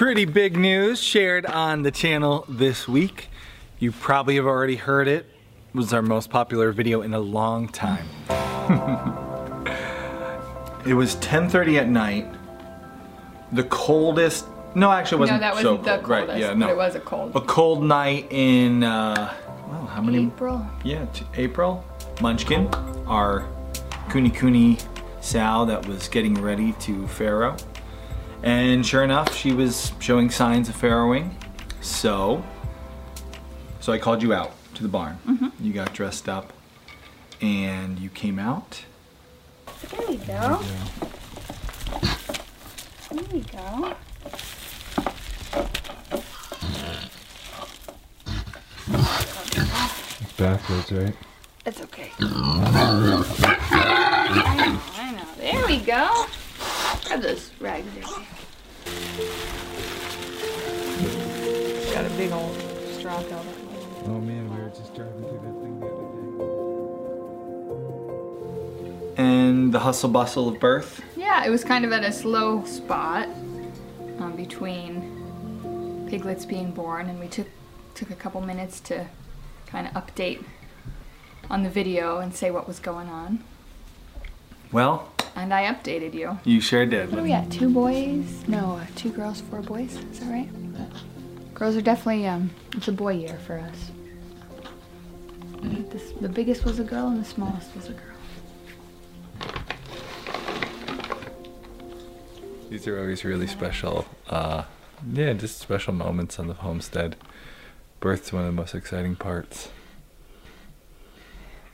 Pretty big news shared on the channel this week. You probably have already heard it. It was our most popular video in a long time. it was 10:30 at night. The coldest. No, actually, it wasn't no, that was so the cold. coldest. Right? Yeah, no. But it was a cold. a cold night in. Uh, well, how many? April. Yeah, April. Munchkin, our Kune Kune sow that was getting ready to farrow. And sure enough, she was showing signs of farrowing. So, so I called you out to the barn. Mm-hmm. You got dressed up and you came out. There you go. There you go. It's backwards, right? It's okay. I know, I know. There we go. Grab those rags there. Got a big old straw coat. Oh man, we were just driving through that thing the other day. And the hustle bustle of birth. Yeah, it was kind of at a slow spot um, between piglets being born, and we took took a couple minutes to kind of update on the video and say what was going on. Well, And I updated you. you sure did. What are we at? Two boys? No, uh, two girls, four boys. Is that right? Girls are definitely um, it's a boy year for us. This, the biggest was a girl and the smallest was a girl. These are always really special. Uh, yeah, just special moments on the homestead. Birth's one of the most exciting parts.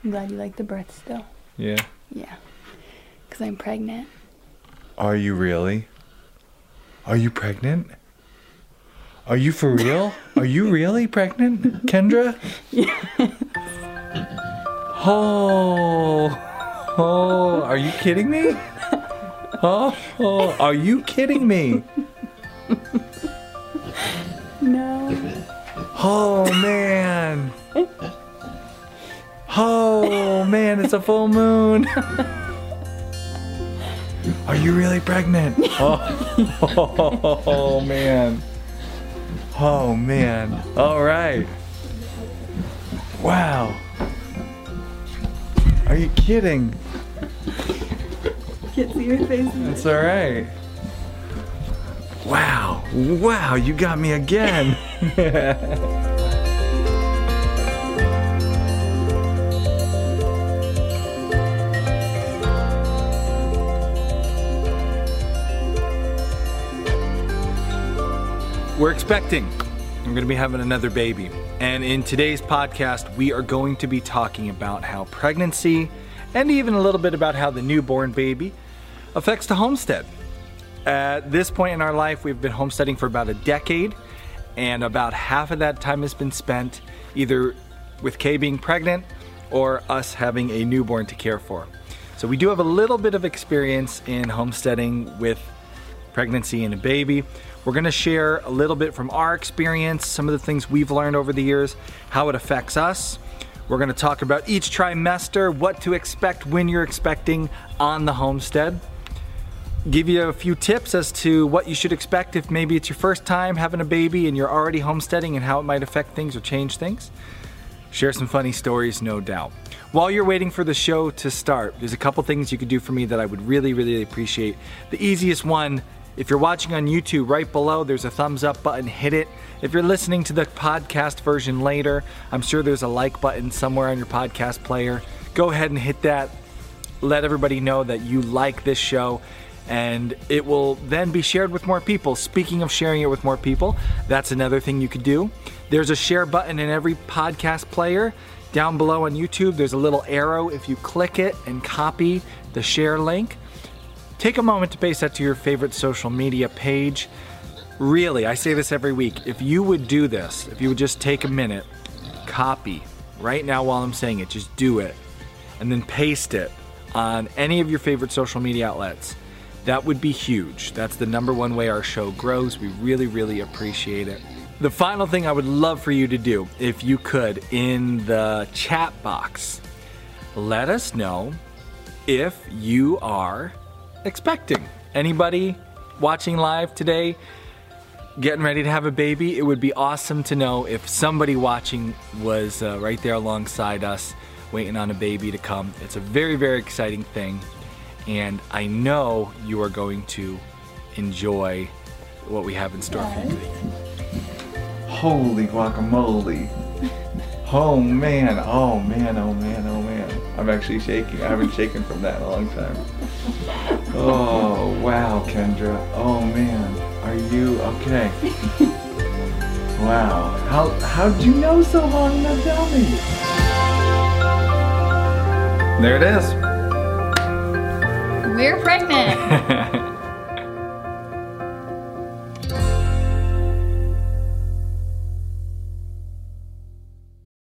I'm glad you like the birth still. Yeah. Yeah, because I'm pregnant. Are you really? Are you pregnant? Are you for real? Are you really pregnant, Kendra? Oh, oh, are you kidding me? Oh, oh, are you kidding me? No. Oh man. Oh man, it's a full moon. Are you really pregnant? Oh, oh man. Oh man. All right. Wow. Are you kidding? Can't see your face. It's all right. Wow. Wow, you got me again. We're expecting. I'm going to be having another baby. And in today's podcast, we are going to be talking about how pregnancy and even a little bit about how the newborn baby affects the homestead. At this point in our life, we've been homesteading for about a decade, and about half of that time has been spent either with Kay being pregnant or us having a newborn to care for. So we do have a little bit of experience in homesteading with pregnancy and a baby. We're to share a little bit from our experience, some of the things we've learned over the years, how it affects us. We're to talk about each trimester, what to expect when you're expecting on the homestead. Give you a few tips as to what you should expect if maybe it's your first time having a baby and you're already homesteading and how it might affect things or change things. Share some funny stories, no doubt. While you're waiting for the show to start, there's a couple things you could do for me that I would really, really appreciate. The easiest one If you're watching on YouTube, right below there's a thumbs up button, hit it. If you're listening to the podcast version later, I'm sure there's a like button somewhere on your podcast player. Go ahead and hit that. Let everybody know that you like this show and it will then be shared with more people. Speaking of sharing it with more people, that's another thing you could do. There's a share button in every podcast player. Down below on YouTube, there's a little arrow. If you click it and copy the share link, take a moment to paste that to your favorite social media page. Really, I say this every week. If you would do this, if you would just take a minute, copy right now while I'm saying it, just do it, and then paste it on any of your favorite social media outlets that would be huge. That's the number one way our show grows. We really, really appreciate it. The final thing I would love for you to do, if you could, in the chat box, let us know if you are expecting. Anybody watching live today getting ready to have a baby? It would be awesome to know if somebody watching was uh, right there alongside us waiting on a baby to come. It's a very, very exciting thing and I know you are going to enjoy what we have in store for you. Holy guacamole. Oh man, oh man, oh man, oh man. I'm actually shaking. I haven't shaken from that in a long time. Oh wow, Kendra. Oh man. Are you okay? Wow. How how'd you know so long now tell me? There it is. We're pregnant.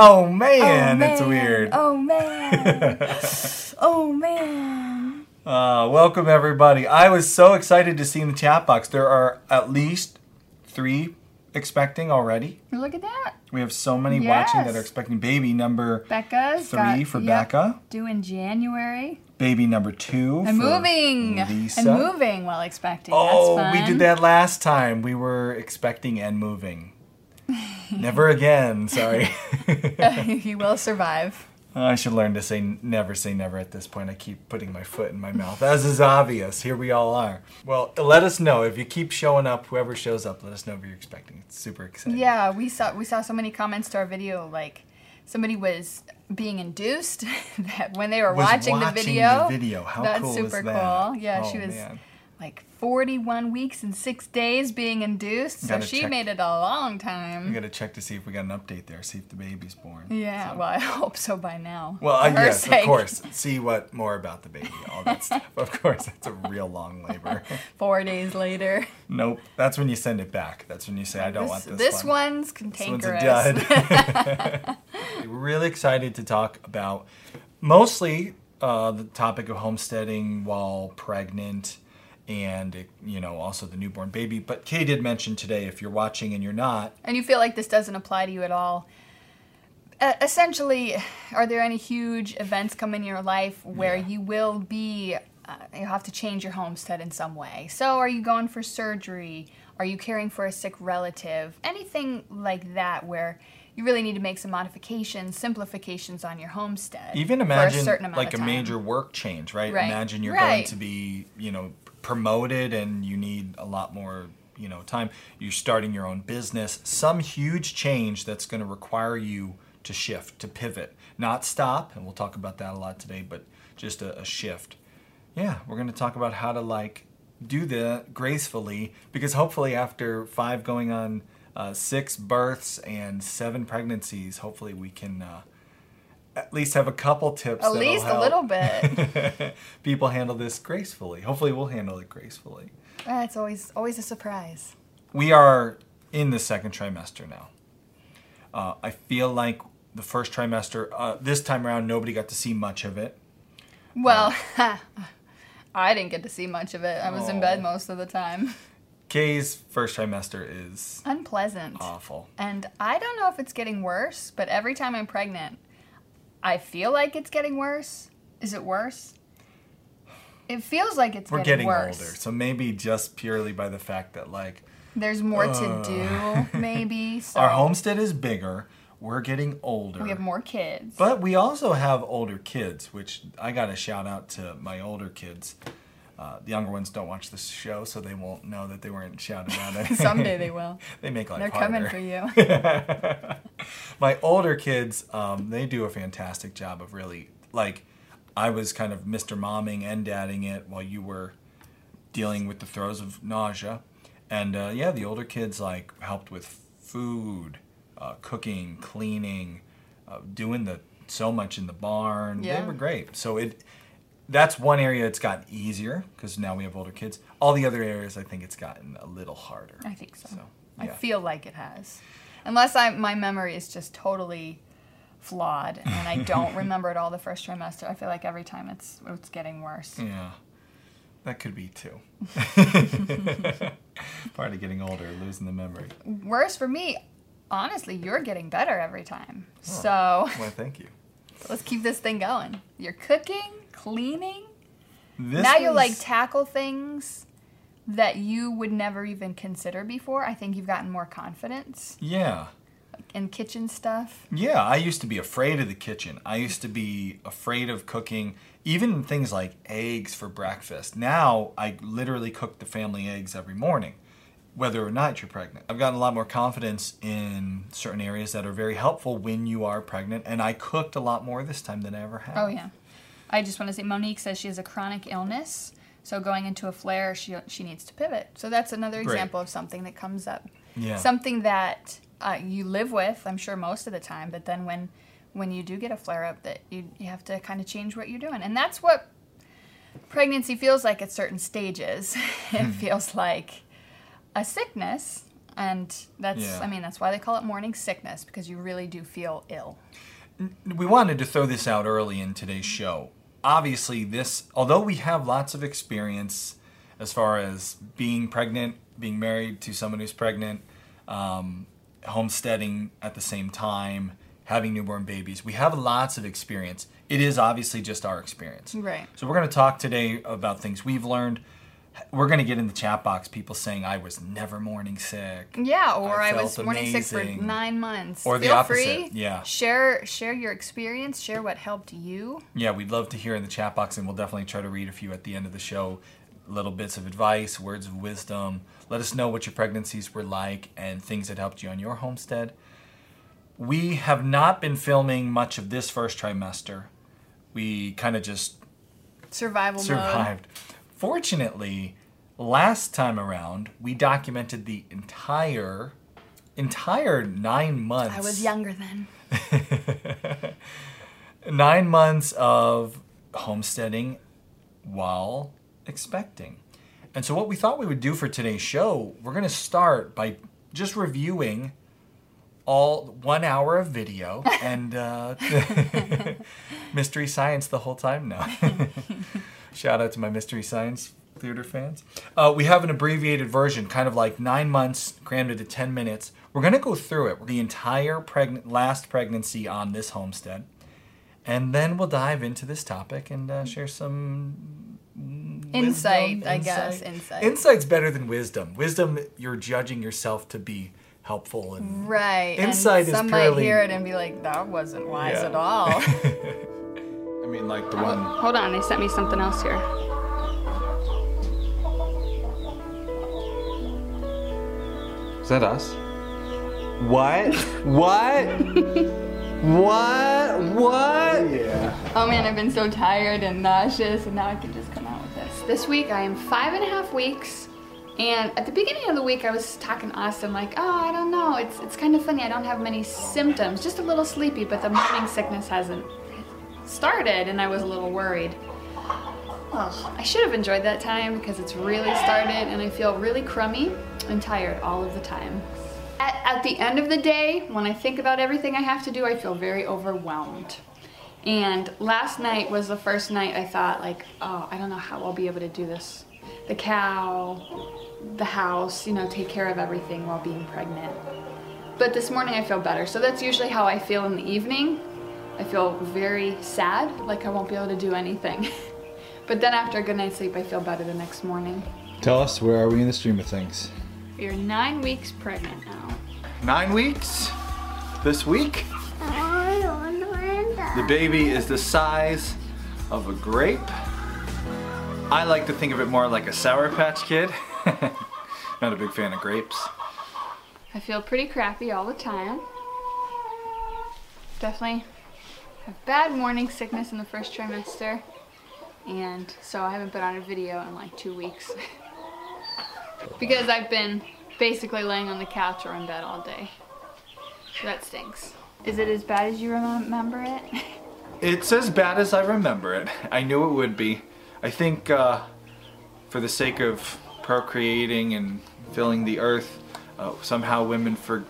Oh man, it's weird. Oh man. oh man. Uh, welcome everybody. I was so excited to see in the chat box. There are at least three expecting already. Look at that. We have so many watching that are expecting baby number Becca's three got, for yep, Becca, Due in January. baby number two And for moving. Lisa. And moving while expecting. Oh, we did that last time. We were expecting and moving. Never again. Sorry. he will survive. Oh, I should learn to say never say never at this point. I keep putting my foot in my mouth. As is obvious. Here we all are. Well, let us know if you keep showing up. Whoever shows up, let us know if you're expecting. It's super exciting. Yeah, we saw we saw so many comments to our video like somebody was being induced that when they were Was watching, the watching video. the video. How That's cool is super that? cool. Yeah, Oh, she was man. like 41 weeks and 6 days being induced. So she check. made it a long time. We gotta check to see if we got an update there. See if the baby's born. Yeah, So- well, I hope so by now. Well, uh, yes, sake. of course. See what more about the baby, all that stuff. Of course, that's a real long labor. Four days later. nope, that's when you send it back. That's when you say, "I don't want this, this one." one's This one's a dud. We're really excited to talk about mostly uh, the topic of homesteading while pregnant, and you know also the newborn baby. But Kay did mention today, if you're watching and you're not, and you feel like this doesn't apply to you at all. Uh, essentially, are there any huge events come in your life where Yeah. you will be, uh, you have to change your homestead in some way? So, are you going for surgery? Are you caring for a sick relative? Anything like that where you really need to make some modifications, simplifications on your homestead. even imagine a certain amount like a major work change, right? Right. Imagine you're going to be, you know, promoted and you need a lot more, you know, time. You're starting your own business. Some huge change that's going to require you to shift, to pivot, not stop. And we'll talk about that a lot today, but just a, a shift. Yeah, we're going to talk about how to like do that gracefully because hopefully after five going on uh, six births and seven pregnancies, hopefully we can uh, at least have a couple tips. At least a little bit. people handle this gracefully. Hopefully we'll handle it gracefully. Uh, it's always always a surprise. We are in the second trimester now. Uh, I feel like the first trimester, uh, this time around, nobody got to see much of it. Well, I didn't get to see much of it. I was in bed most of the time. Kay's first trimester is Unpleasant. awful. And I don't know if it's getting worse, but every time I'm pregnant, I feel like it's getting worse. Is it worse? It feels like it's We're getting, getting worse. older, so maybe just purely by the fact that like There's more to uh, do, maybe. So our homestead is bigger, we're getting older. we have more kids. But we also have older kids, which I got to shout out to my older kids. Uh, the younger ones don't watch this show, so they won't know that they weren't shouted out. Someday they will. they make life They're harder. coming for you. my older kids, um, they do a fantastic job of really like. I was kind of Mr. Momming and dadding it while you were dealing with the throes of nausea, and uh, yeah, the older kids like helped with food, uh, cooking, cleaning, uh, doing the so much in the barn. They were great. So it that's one area it's gotten easier because now we have older kids. All the other areas, I think it's gotten a little harder. I think so. So, I feel like it has. Unless I my memory is just totally flawed and I don't remember it all the first trimester. I feel like every time it's it's getting worse. Yeah, that could be too. Part of getting older, losing the memory. Worse for me, honestly, you're getting better every time. Oh. So Well, thank you. let's keep this thing going. You're cooking, cleaning. This now you was- like tackle things that you would never even consider before. I think you've gotten more confidence Yeah. in kitchen stuff. Yeah, I used to be afraid of the kitchen. I used to be afraid of cooking even things like eggs for breakfast. Now I literally cook the family eggs every morning, whether or not you're pregnant. I've gotten a lot more confidence in certain areas that are very helpful when you are pregnant, and I cooked a lot more this time than I ever have. Oh yeah. I just want to say Monique says she has a chronic illness, so going into a flare, she she needs to pivot. So that's another Great. example of something that comes up. Yeah. Something that uh, you live with, I'm sure most of the time, but then when when you do get a flare up, that you you have to kind of change what you're doing, and that's what pregnancy feels like at certain stages. it Hmm. feels like a sickness. And that's, Yeah. I mean, that's why they call it morning sickness because you really do feel ill. we wanted to throw this out early in today's show. Obviously, this, although we have lots of experience as far as being pregnant, being married to someone who's pregnant, um, homesteading at the same time, having newborn babies, we have lots of experience. It is obviously just our experience. Right. So, we're going to talk today about things we've learned. We're going to get in the chat box people saying, I was never morning sick. Yeah, or I I, was morning sick for nine months. Or the opposite, free. yeah. Share share your experience. Share what helped you. Yeah, we'd love to hear in the chat box, and we'll definitely try to read a few at the end of the show. Little bits of advice, words of wisdom. Let us know what your pregnancies were like and things that helped you on your homestead. We have not been filming much of this first trimester. We kind of just Survival mode. Fortunately, last time around, we documented the entire entire nine months I was younger then. nine months of homesteading while expecting. And so, what we thought we would do for today's show, we're going to start by just reviewing all one hour of video and uh, mystery science the whole time now. Shout out to my mystery science theater fans. Uh, we have an abbreviated version, kind of like nine months crammed into 10 minutes. We're going to go through it, the entire pregnant, last pregnancy on this homestead. And then we'll dive into this topic and uh, share some Insight, wisdom, I guess. Insight. Insight's better than wisdom. Wisdom, you're judging yourself to be helpful and Right. Insight and is some might hear it and be like, that wasn't wise Yeah. at all. I mean, like the one. Hold on, they sent me something else here. Is that us? What? what? what? What? Yeah. Oh man, I've been so tired and nauseous, and now I can just come out with this. This week I am five and a half weeks. And at the beginning of the week, I was talking to Austin like, oh, I don't know. It's it's kind of funny. I don't have many symptoms, just a little sleepy, but the morning sickness hasn't started, and I was a little worried. Oh, I should have enjoyed that time because it's really started, and I feel really crummy and tired all of the time. At, at the end of the day, when I think about everything I have to do, I feel very overwhelmed. And last night was the first night I thought like, oh, I don't know how I'll be able to do this. The cow, the house, you know, take care of everything while being pregnant. But this morning I feel better. So that's usually how I feel in the evening. I feel very sad, like I won't be able to do anything. but then after a good night's sleep, I feel better the next morning. Tell us, where are we in the stream of things? You're nine weeks pregnant now. Nine weeks? This week? The baby is the size of a grape. I like to think of it more like a Sour Patch Kid. Not a big fan of grapes. I feel pretty crappy all the time. Definitely have bad morning sickness in the first trimester. And so I haven't been on a video in like two weeks. because I've been basically laying on the couch or in bed all day. So that stinks. Is it as bad as you remember it? It's as bad as I remember it. I knew it would be. I think uh, for the sake of procreating and filling the earth, uh, somehow women for,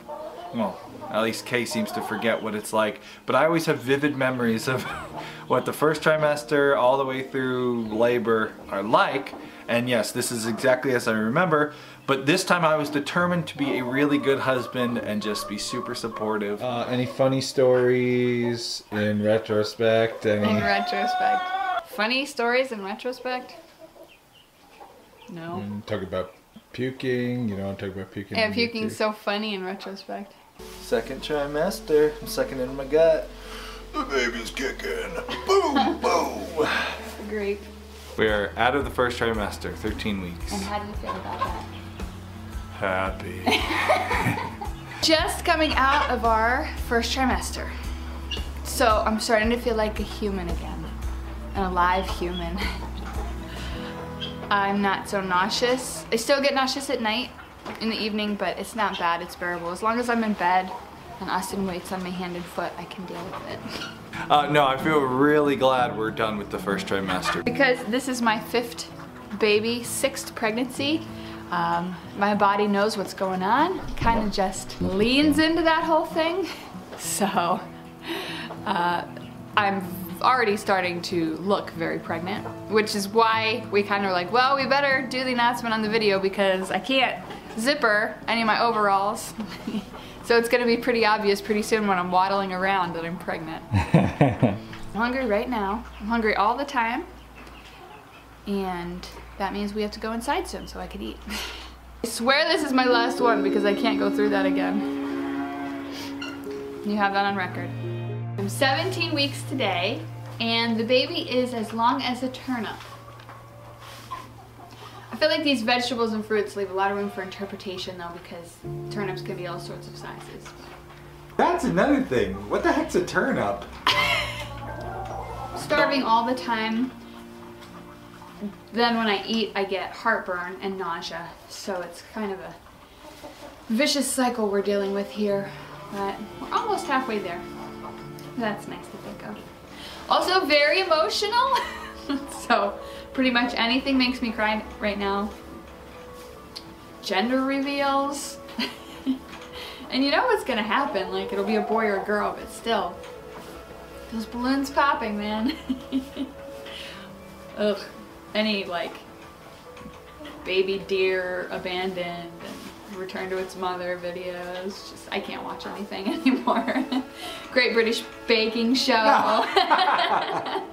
well, at least Kay seems to forget what it's like. But I always have vivid memories of what the first trimester all the way through labor are like. And yes, this is exactly as I remember. But this time I was determined to be a really good husband and just be super supportive. Uh, any funny stories in retrospect? Any... In retrospect. Funny stories in retrospect? No. Mm, talk about puking. You know, talk about puking. Yeah, puking's so funny in retrospect. Second trimester. I'm sucking in my gut. The baby's kicking. boom, boom. Great. We are out of the first trimester, 13 weeks. And how do you feel about that? Happy. Just coming out of our first trimester. So I'm starting to feel like a human again. An alive human. I'm not so nauseous. I still get nauseous at night in the evening, but it's not bad, it's bearable. As long as I'm in bed and Austin waits on my hand and foot, I can deal with it. Uh, no, I feel really glad we're done with the first trimester. Because this is my fifth baby, sixth pregnancy, um, my body knows what's going on, kind of just leans into that whole thing. So uh, I'm already starting to look very pregnant, which is why we kind of were like, well, we better do the announcement on the video because I can't zipper any of my overalls. so it's gonna be pretty obvious pretty soon when I'm waddling around that I'm pregnant. I'm hungry right now. I'm hungry all the time. And that means we have to go inside soon so I can eat. I swear this is my last one because I can't go through that again. You have that on record. I'm 17 weeks today and the baby is as long as a turnip. I feel like these vegetables and fruits leave a lot of room for interpretation though because turnips can be all sorts of sizes. That's another thing. What the heck's a turnip? Starving all the time then when I eat, I get heartburn and nausea. So it's kind of a vicious cycle we're dealing with here. But we're almost halfway there. That's nice to think of. Also very emotional. so pretty much anything makes me cry right now. Gender reveals. and you know what's gonna happen. Like it'll be a boy or a girl, but still. Those balloons popping, man. Ugh any like baby deer abandoned and returned to its mother videos. Just I can't watch anything anymore. Great British Baking Show.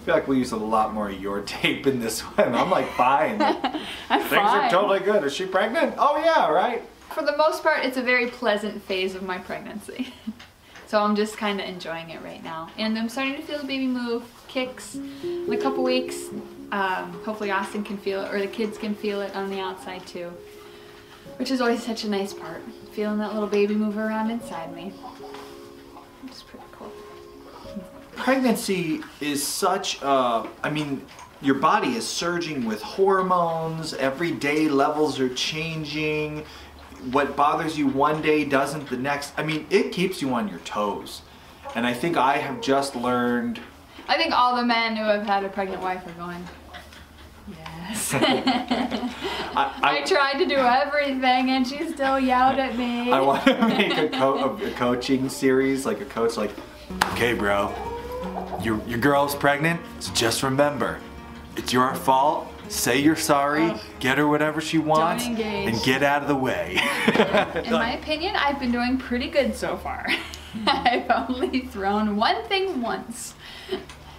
I feel like we use a lot more of your tape in this one. I'm like fine. I'm Things fine. are totally good. Is she pregnant? Oh yeah, right. For the most part, it's a very pleasant phase of my pregnancy. so I'm just kind of enjoying it right now. And I'm starting to feel the baby move, kicks in a couple weeks. Um, hopefully Austin can feel it, or the kids can feel it on the outside too. Which is always such a nice part, feeling that little baby move around inside me. Pretty. Pregnancy is such a, I mean, your body is surging with hormones. Every day levels are changing. What bothers you one day doesn't the next. I mean, it keeps you on your toes. And I think I have just learned I think all the men who have had a pregnant wife are going, yes. I, I tried to do everything and she still yelled at me. I want to make a, co- a coaching series, like a coach, like, okay, bro, your your girl's pregnant, so just remember, it's your fault. Say you're sorry, Oh. get her whatever she wants, and get out of the way. In my opinion, I've been doing pretty good so far. I've only thrown one thing once,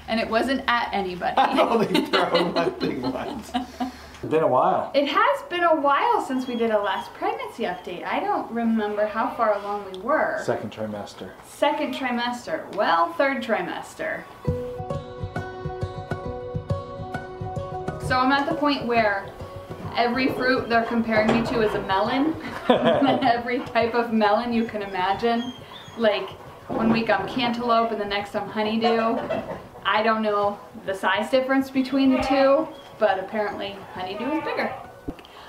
and it wasn't at anybody. I Only throw one thing once. It's been a while. It has been a while since we did a last pregnancy update. I don't remember how far along we were. Second trimester. Second trimester. Well, third trimester. So I'm at the point where every fruit they're comparing me to is a melon. every type of melon you can imagine. Like one week I'm cantaloupe and the next I'm honeydew. I don't know the size difference between the two, but apparently honeydew is bigger.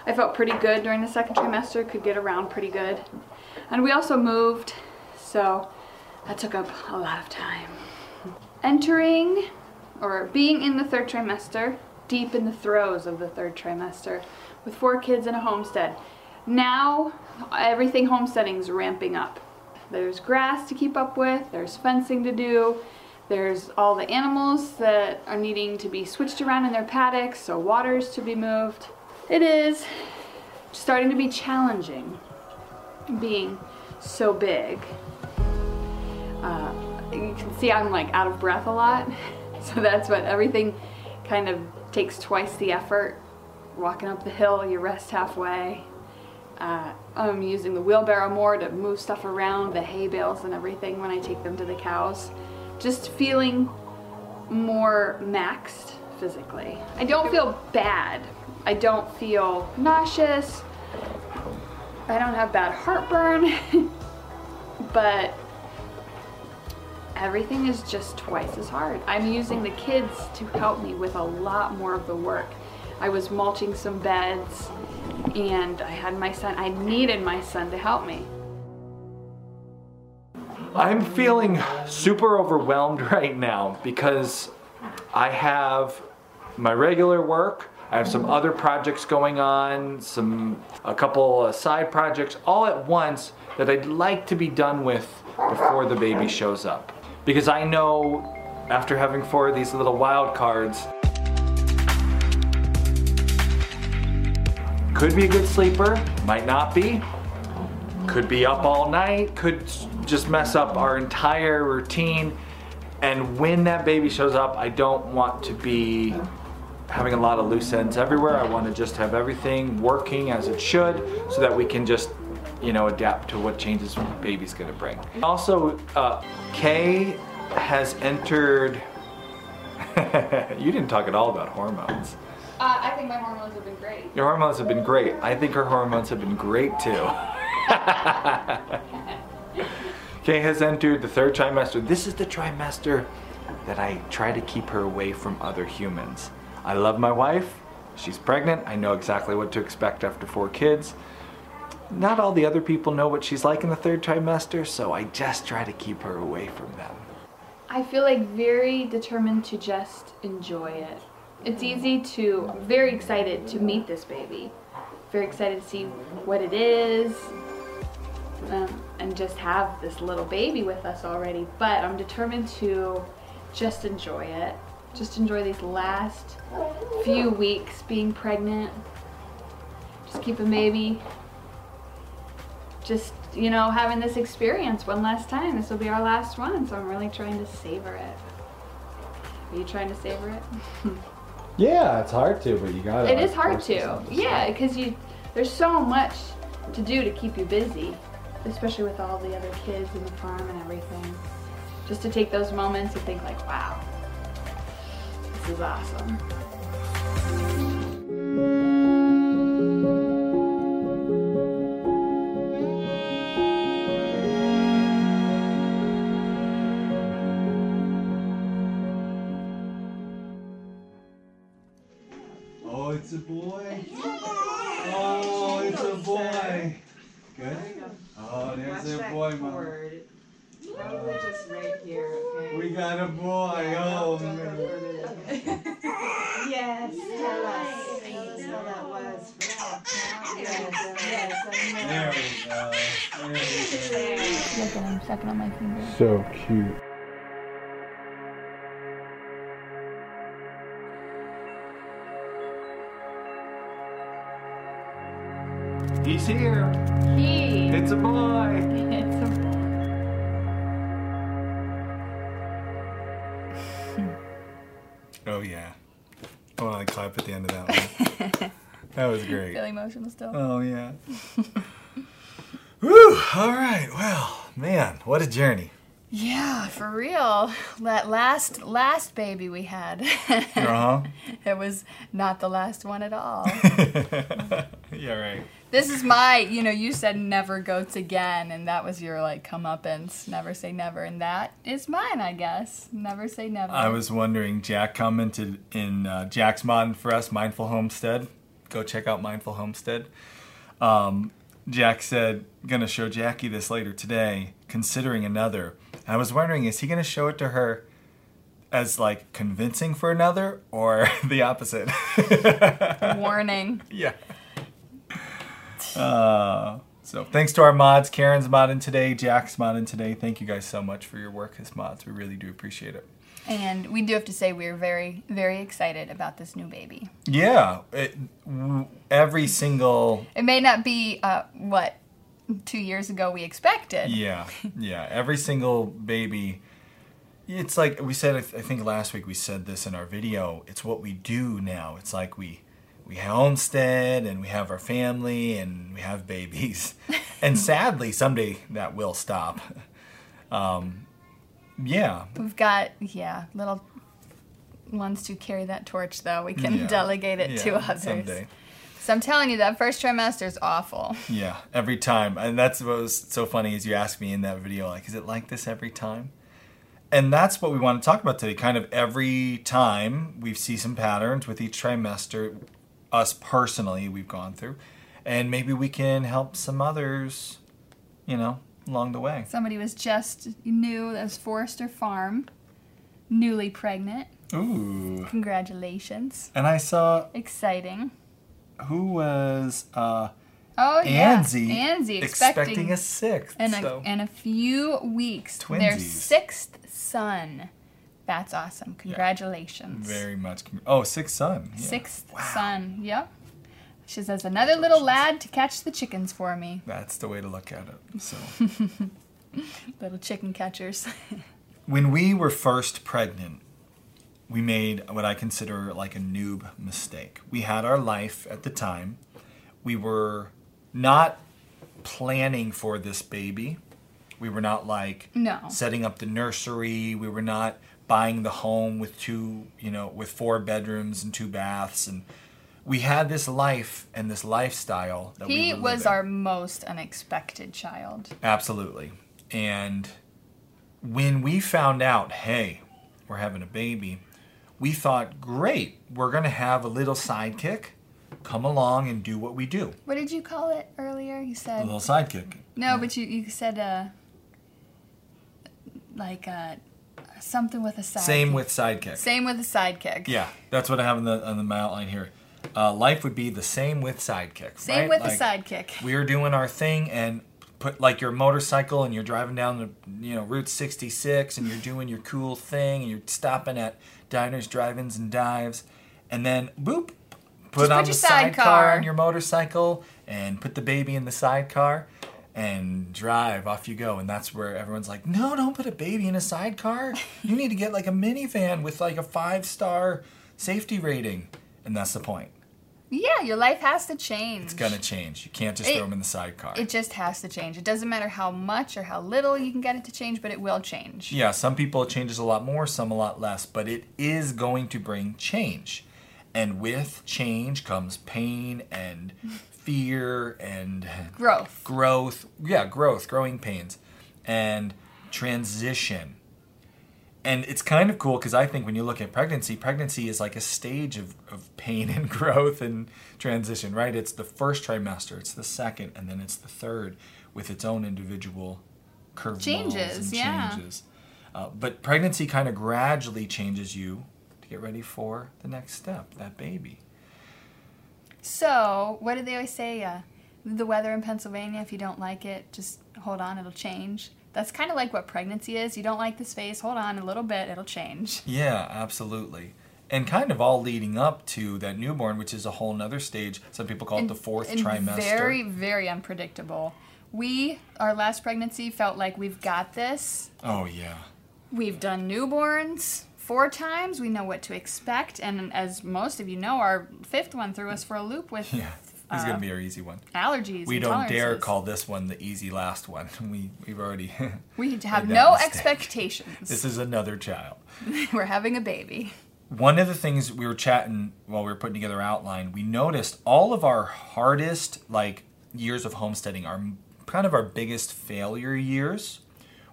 I felt pretty good during the second trimester, could get around pretty good. And we also moved, so that took up a lot of time. Entering or being in the third trimester, deep in the throes of the third trimester, with four kids in a homestead. Now everything homesteading is ramping up. There's grass to keep up with, there's fencing to do, there's all the animals that are needing to be switched around in their paddocks, so water's to be moved. It is starting to be challenging being so big. Uh, you can see I'm like out of breath a lot. So that's what everything kind of takes twice the effort. Walking up the hill, you rest halfway. Uh, I'm using the wheelbarrow more to move stuff around, the hay bales and everything when I take them to the cows. Just feeling more maxed physically. I don't feel bad. I don't feel nauseous. I don't have bad heartburn. but everything is just twice as hard. I'm using the kids to help me with a lot more of the work. I was mulching some beds and I had my son, I needed my son to help me. I'm feeling super overwhelmed right now because I have my regular work. I have some other projects going on, some a couple of side projects all at once that I'd like to be done with before the baby shows up. Because I know after having four of these little wild cards, could be a good sleeper, might not be could be up all night, could just mess up our entire routine. And when that baby shows up, I don't want to be having a lot of loose ends everywhere. I want to just have everything working as it should so that we can just, you know, adapt to what changes the baby's going to bring. Also, uh, Kay has entered. you didn't talk at all about hormones. Uh, I think my hormones have been great. Your hormones have been great. I think her hormones have been great too. Kay has entered the third trimester. This is the trimester that I try to keep her away from other humans. I love my wife. She's pregnant. I know exactly what to expect after four kids. Not all the other people know what she's like in the third trimester, so I just try to keep her away from them. I feel like very determined to just enjoy it. It's easy to, very excited to meet this baby. Very excited to see what it is um, and just have this little baby with us already. But I'm determined to just enjoy it. Just enjoy these last few weeks being pregnant. Just keep a baby. Just, you know, having this experience one last time. This will be our last one, so I'm really trying to savor it. Are you trying to savor it? Yeah, it's hard to, but you gotta. It is hard to. Yeah, because you there's so much to do to keep you busy, especially with all the other kids and the farm and everything. Just to take those moments and think like, wow, this is awesome. Boy, Mom? Probably just right here, okay? We got a boy. Oh man. further Yes, tell us. Tell us how that was. Yes, yes, There we go. There we go. Look at him sucking on my finger. So cute. He's here. He. It's a boy. Clap at the end of that one. that was great. Feel emotional still. Oh yeah. Woo! All right. Well, man, what a journey. Yeah, for real. That last last baby we had. Uh huh. it was not the last one at all. yeah. Right. this is my, you know, you said never goats again, and that was your like comeuppance, never say never, and that is mine, I guess. Never say never. I was wondering. Jack commented in uh, Jack's mod for us, Mindful Homestead. Go check out Mindful Homestead. Um, Jack said, "Gonna show Jackie this later today. Considering another." I was wondering, is he gonna show it to her as like convincing for another, or the opposite? Warning. yeah. Uh, so thanks to our mods, Karen's modding today, Jack's modding today. Thank you guys so much for your work as mods. We really do appreciate it. And we do have to say we're very, very excited about this new baby. Yeah, it, w- every single It may not be uh, what two years ago we expected. yeah, yeah, every single baby. It's like we said. I think last week we said this in our video. It's what we do now. It's like we we homestead and we have our family and we have babies, and sadly someday that will stop. Um, yeah, We've got yeah little ones to carry that torch though. We can Yeah. delegate it to Yeah, others. someday. So I'm telling you that first trimester is awful. Yeah, every time. And that's what was so funny is you asked me in that video, like, is it like this every time? And that's what we want to talk about today. Kind of every time we see some patterns with each trimester, us personally, we've gone through. And maybe we can help some others, you know, along the way. Somebody was just new. as Forrester Farm, newly pregnant. Ooh. Congratulations! And I saw Exciting. Who was uh Oh yeah, Anzi, Anzi expecting, expecting, a sixth. in a so. in a few weeks their sixth son. That's awesome. Congratulations. very much. con- Oh, sixth son. Yeah. Sixth son. Yep. She says another little lad to catch the chickens for me. That's the way to look at it. So. Little chicken catchers. when we were first pregnant, we made what I consider like a noob mistake. We had our life at the time. We were not planning for this baby. We were not like No. setting up the nursery. We were not buying the home with two, you know, with four bedrooms and two baths and we had this life and this lifestyle that we he were was our most unexpected child. Absolutely. And when we found out, hey, we're having a baby, we thought, great, we're going to have a little sidekick come along and do what we do. What did you call it earlier? You said A little sidekick. no, but you you said uh like uh something with a side. Same with sidekick. same with a sidekick. Yeah, that's what I have on the on the my outline here. Uh, life would be the same with sidekick. Same right? with Like, a sidekick. we are doing our thing and put like your motorcycle and you're driving down the you know route 66 and you're doing your cool thing and you're stopping at diners drive-ins and dives. And then boop put Just on put the sidecar sidecar. on your motorcycle and put the baby in the sidecar and drive. Off you go. And that's where everyone's like no don't put a baby in a sidecar. You need to get like a minivan with like a five star safety rating. And that's the point Yeah, your life has to change. it's gonna change you can't just It- throw them in the sidecar It just has to change. It doesn't matter how much or how little you can get it to change, but it will change. Yeah, some people it changes a lot more, some a lot less, but it is going to bring change. And with change comes pain and fear and Growth. growth. Yeah, growth, growing pains and transition. And it's kind of cool because I think when you look at pregnancy, pregnancy is like a stage of, of pain and growth and transition, right? It's the first trimester, it's the second, and then it's the third, with its own individual curveballs Changes, and yeah. changes. Uh, but pregnancy kind of gradually changes you to get ready for the next step, that baby. So, what did they always say? Uh, the weather in Pennsylvania, if you don't like it, just hold on, it'll change. That's kind of like what pregnancy is. You don't like this phase, hold on a little bit, it'll change. Yeah, absolutely. And kind of all leading up to that newborn, which is a whole nother stage. Some people call it the fourth and trimester. Very, very unpredictable. We, our last pregnancy, felt like we've got this. oh yeah. We've done newborns four times. We know what to expect. And as most of you know, our fifth one threw us for a loop with Yeah. This is gonna uh, be our easy one. allergies. We don't dare call this one the easy last one. We we've already We have no mistake. expectations. This is another child. We're having a baby. One of the things we were chatting while we were putting together our outline, we noticed all of our hardest like years of homesteading are kind of our biggest failure years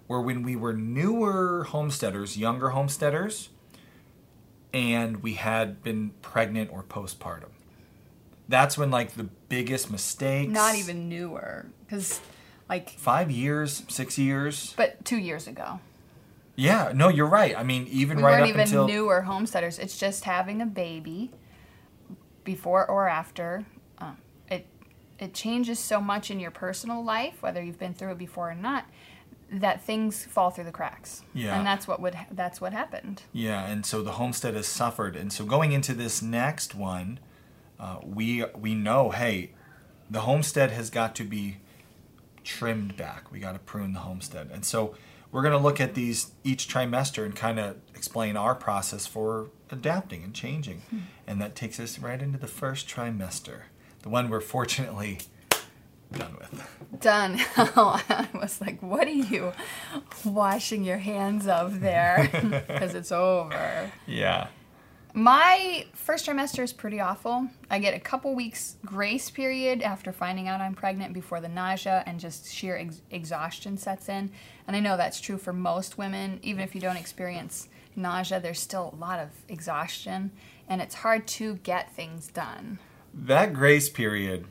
were when we were newer homesteaders, younger homesteaders, and we had been pregnant or postpartum. That's when like the biggest mistakes. Not even newer, because like, five years, six years. but two years ago. Yeah, no, you're right. I mean, even We right weren't up even until newer homesteaders. It's just having a baby before or after. Um, it it changes so much in your personal life, whether you've been through it before or not, that things fall through the cracks. Yeah. and that's what would that's what happened. Yeah, and so the homestead has suffered, and so going into this next one, uh, we we know, hey, the homestead has got to be trimmed back. We got to prune the homestead, and so we're going to look at these each trimester and kind of explain our process for adapting and changing, and that takes us right into the first trimester, the one we're fortunately done with. Done. I was like, "What are you washing your hands of there?" Because it's over. Yeah. My first trimester is pretty awful. I get a couple weeks grace period after finding out I'm pregnant before the nausea and just sheer ex- exhaustion sets in. And I know that's true for most women. Even if you don't experience nausea, there's still a lot of exhaustion and it's hard to get things done. that grace period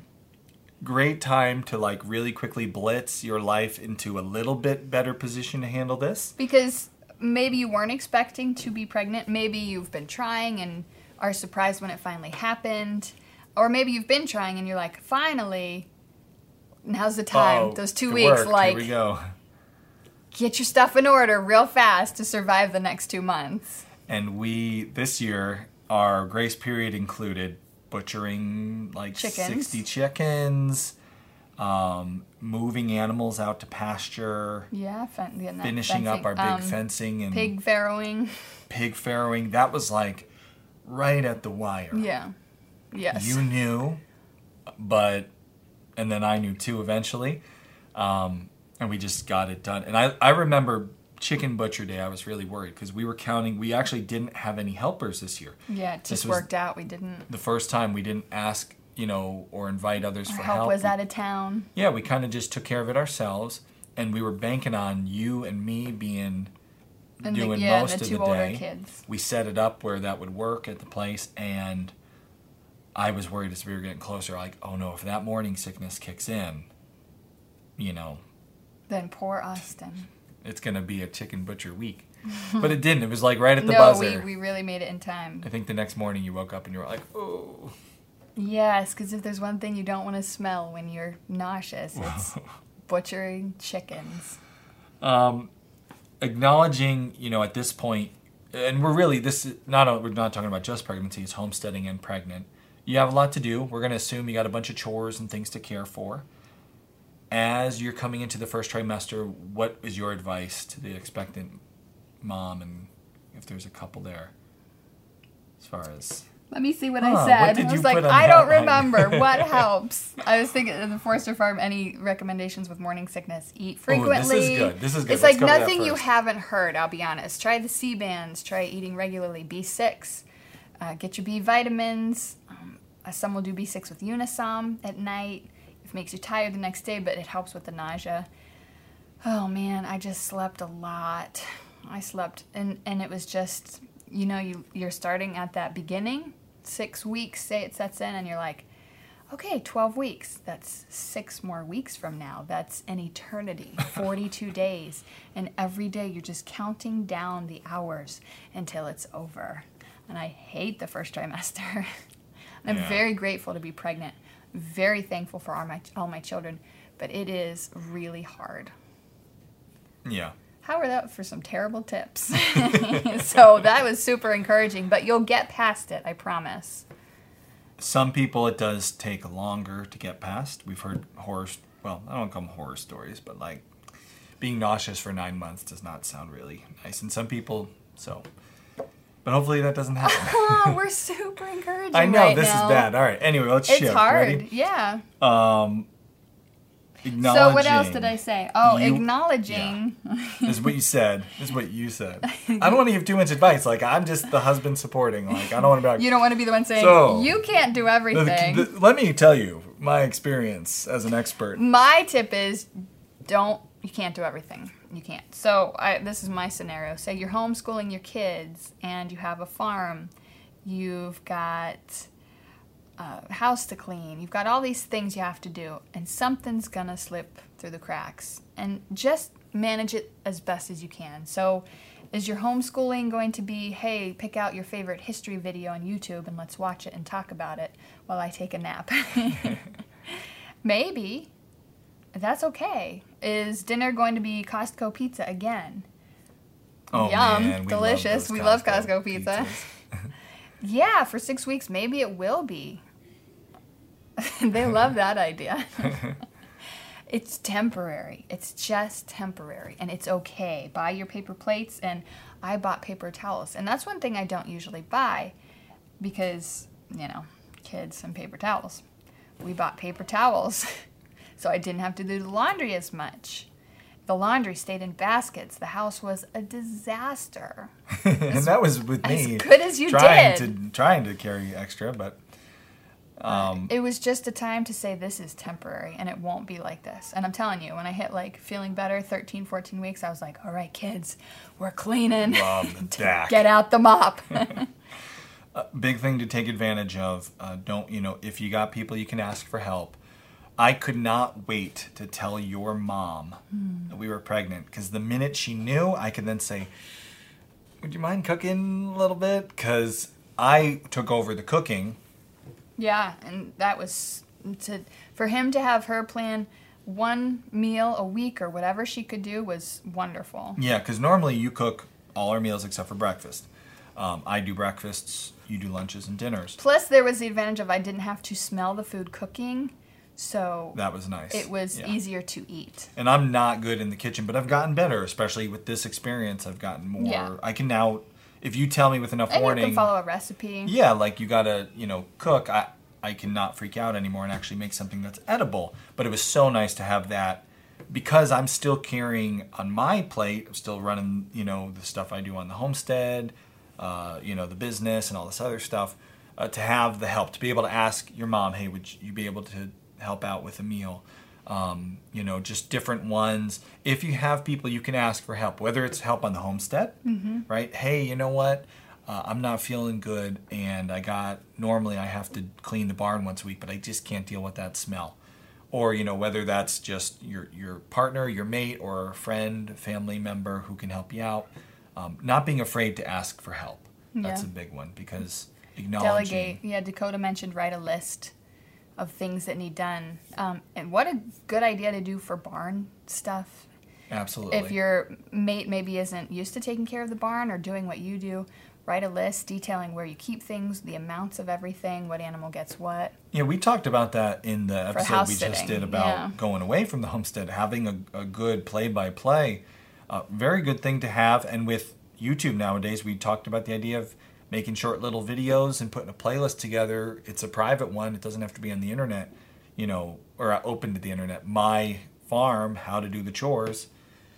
great time to like really quickly blitz your life into a little bit better position to handle this Because maybe you weren't expecting to be pregnant, maybe you've been trying and are surprised when it finally happened. Or maybe you've been trying and you're like, finally, now's the time. Oh, Those two weeks, worked. like, here we go get your stuff in order real fast to survive the next two months. and we this year our grace period included butchering like Chickens. 60 chickens um, moving animals out to pasture Yeah, fen- getting that finishing up our big Um, fencing and Pig farrowing. pig farrowing that was like right at the wire Yeah. Yes. you knew, but and then I knew too eventually, um, and we just got it done. And I I remember chicken butcher day. I was really worried because we were counting. We actually didn't have any helpers this year. yeah, it just worked out. We didn't. The first time we didn't ask, you know, or invite others for help help. was out of town. yeah, we kind of just took care of it ourselves, and we were banking on you and me being And the, doing yeah, and most the of two the older day. kids. We set it up where that would work at the place, and I was worried as we were getting closer. Like, oh no, if that morning sickness kicks in, you know, Then poor Austin. it's gonna be a chicken butcher week. but it didn't. It was like right at the no, we, buzzer. we really made it in time. I think the next morning you woke up and you were like, oh. Yes, because if there's one thing you don't want to smell when you're nauseous, it's butchering chickens. um, acknowledging, you know, at this point, and we're really this is not we're not talking about just pregnancy; it's homesteading and pregnant. You have a lot to do. We're going to assume you got a bunch of chores and things to care for. As you're coming into the first trimester, what is your advice to the expectant mom, and if there's a couple there, as far as Let me see what Huh, I what said. did I was like, I don't remember. what helps? I was thinking of the Forester Farm. Any recommendations with morning sickness? Eat frequently. this is good. This is good. It's Let's like nothing you haven't heard. I'll be honest. Try the Sea-Bands. Try eating regularly. B six. Uh, get your B vitamins. Um, uh, some will do B six with Unisom at night. It makes you tired the next day, but it helps with the nausea. Oh man, I just slept a lot. I slept, and and it was just, you know, you you're starting at that beginning, six weeks. Say it sets in, and you're like, okay, 12 weeks. That's six more weeks from now. That's an eternity, 42 days. And every day you're just counting down the hours until it's over. And I hate the first trimester. I'm Yeah. very grateful to be pregnant, very thankful for all my, all my children, but it is really hard. Yeah. How are that for some terrible tips? so that was super encouraging, but you'll get past it, I promise. Some people it does take longer to get past. We've heard horror. Well, I don't call them horror stories, but like being nauseous for nine months does not sound really nice. And some people, so. But hopefully that doesn't happen. We're super encouraging. I know right this now. is bad. All right. Anyway, let's It's shift. It's hard. Ready? Yeah. Um. So what else did I say? Oh, You- acknowledging. This is what you said. Is what you said. I don't want to give too much advice. Like I'm just the husband supporting. Like I don't want to be like. You don't want to be the one saying So- you can't do The- everything. the- let me tell you my experience as an expert. my tip is don't you can't do everything you can't so I, this is my scenario say you're homeschooling your kids and you have a farm you've got a house to clean you've got all these things you have to do and something's gonna slip through the cracks and just manage it as best as you can so is your homeschooling going to be hey pick out your favorite history video on youtube and let's watch it and talk about it while i take a nap maybe that's okay. Is dinner going to be Costco pizza again? Oh, Yum, man, we delicious. those We love Costco pizza. Yeah, for six weeks, maybe it will be. they love that idea. it's temporary. It's just temporary, and it's okay. Buy your paper plates, and I bought paper towels, and that's one thing I don't usually buy because you know, kids and paper towels. We bought paper towels, so I didn't have to do the laundry as much. The laundry stayed in baskets. The house was a disaster. and that was with me. as good as you trying did. to trying to carry extra, but um, It was just a time to say this is temporary and it won't be like this. And I'm telling you, when I hit like feeling better, 13, 14 weeks, I was like, all right, kids, we're cleaning. Get out the mop. big thing to take advantage of. Uh, don't you know if you got people you can ask for help. I could not wait to tell your mom that we were pregnant because the minute she knew, I could then say, "Would you mind cooking a little bit?" Because I took over the cooking. Yeah, and that was to for him to have her plan one meal a week or whatever she could do was wonderful. Yeah, because normally you cook all our meals except for breakfast. Um, I do breakfasts, you do lunches and dinners. Plus, there was the advantage of I didn't have to smell the food cooking, so That was nice. it was Yeah. easier to eat. and I'm not good in the kitchen, but I've gotten better, especially with this experience. I've gotten more. Yeah. I can now, if you tell me with enough And warning, you can follow a recipe. yeah, like you gotta, you know, cook. I I cannot freak out anymore and actually make something that's edible. But it was so nice to have that because I'm still carrying on my plate. I'm still running, you know, the stuff I do on the homestead, uh, you know, the business and all this other stuff. Uh, to have the help, to be able to ask your mom, hey, would you be able to help out with a meal? Um, you know, just different ones. If you have people you can ask for help, whether it's help on the homestead, right? Hey, you know what? Uh, I'm not feeling good, and I got normally I have to clean the barn once a week, but I just can't deal with that smell. Or you know whether that's just your your partner, your mate, or a friend, family member who can help you out. Um, not being afraid to ask for help. That's Yeah. a big one because acknowledging. Delegate. Yeah, Dakota mentioned write a list of things that need done. Um, and what a good idea to do for barn stuff. Absolutely. If your mate maybe isn't used to taking care of the barn or doing what you do, write a list detailing where you keep things, the amounts of everything, what animal gets what. Yeah, we talked about that in the episode we just did about yeah. going away from the homestead, having a, a good play by play. Very good thing to have. And with YouTube nowadays, we talked about the idea of making short little videos and putting a playlist together. It's a private one, it doesn't have to be on the internet, you know, or open to the internet. My farm, how to do the chores.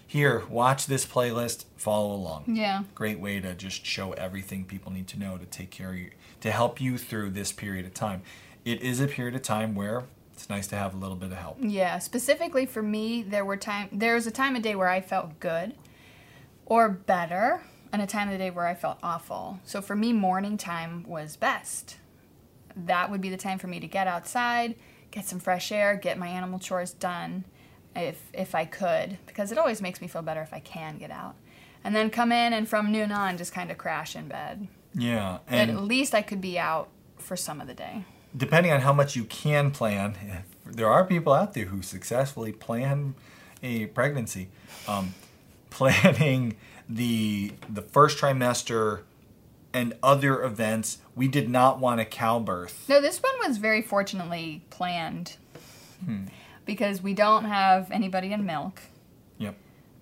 Here, watch this playlist, follow along Yeah. great way to just show everything people need to know to take care of you to help you through this period of time it is a period of time where it's nice to have a little bit of help Yeah, specifically for me, there were time there was a time of day where I felt good or better, and a time of the day where I felt awful. So for me, morning time was best. that would be the time for me to get outside, get some fresh air, get my animal chores done if if I could because it always makes me feel better if I can get out. And then come in and from noon on just kind of crash in bed. Yeah, and at least I could be out for some of the day. depending on how much you can plan, there are people out there who successfully plan a pregnancy. Um, planning the the first trimester and other events, we did not want a cow birth. No, this one was very fortunately planned because we don't have anybody in milk. Yep.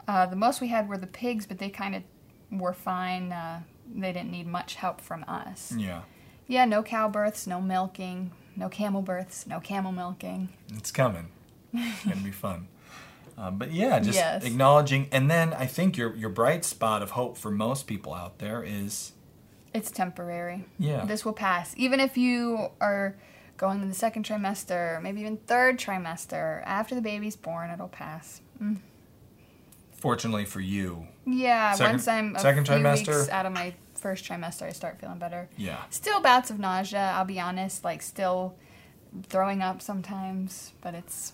Uh, the most we had were the pigs, but they kind of were fine. Uh, they didn't need much help from us. Yeah. Yeah, no cow births, no milking, no camel births, no camel milking. It's coming. It's gonna be fun. Um, but yeah, just Yes. acknowledging, and then I think your your bright spot of hope for most people out there is It's temporary. Yeah. This will pass. Even if you are going to the second trimester, maybe even third trimester, after the baby's born, it'll pass. fortunately for you. Yeah, Second- once I'm second trimester? weeks out of my first trimester, I start feeling better. Yeah. Still bouts of nausea, I'll be honest, like still throwing up sometimes, but it's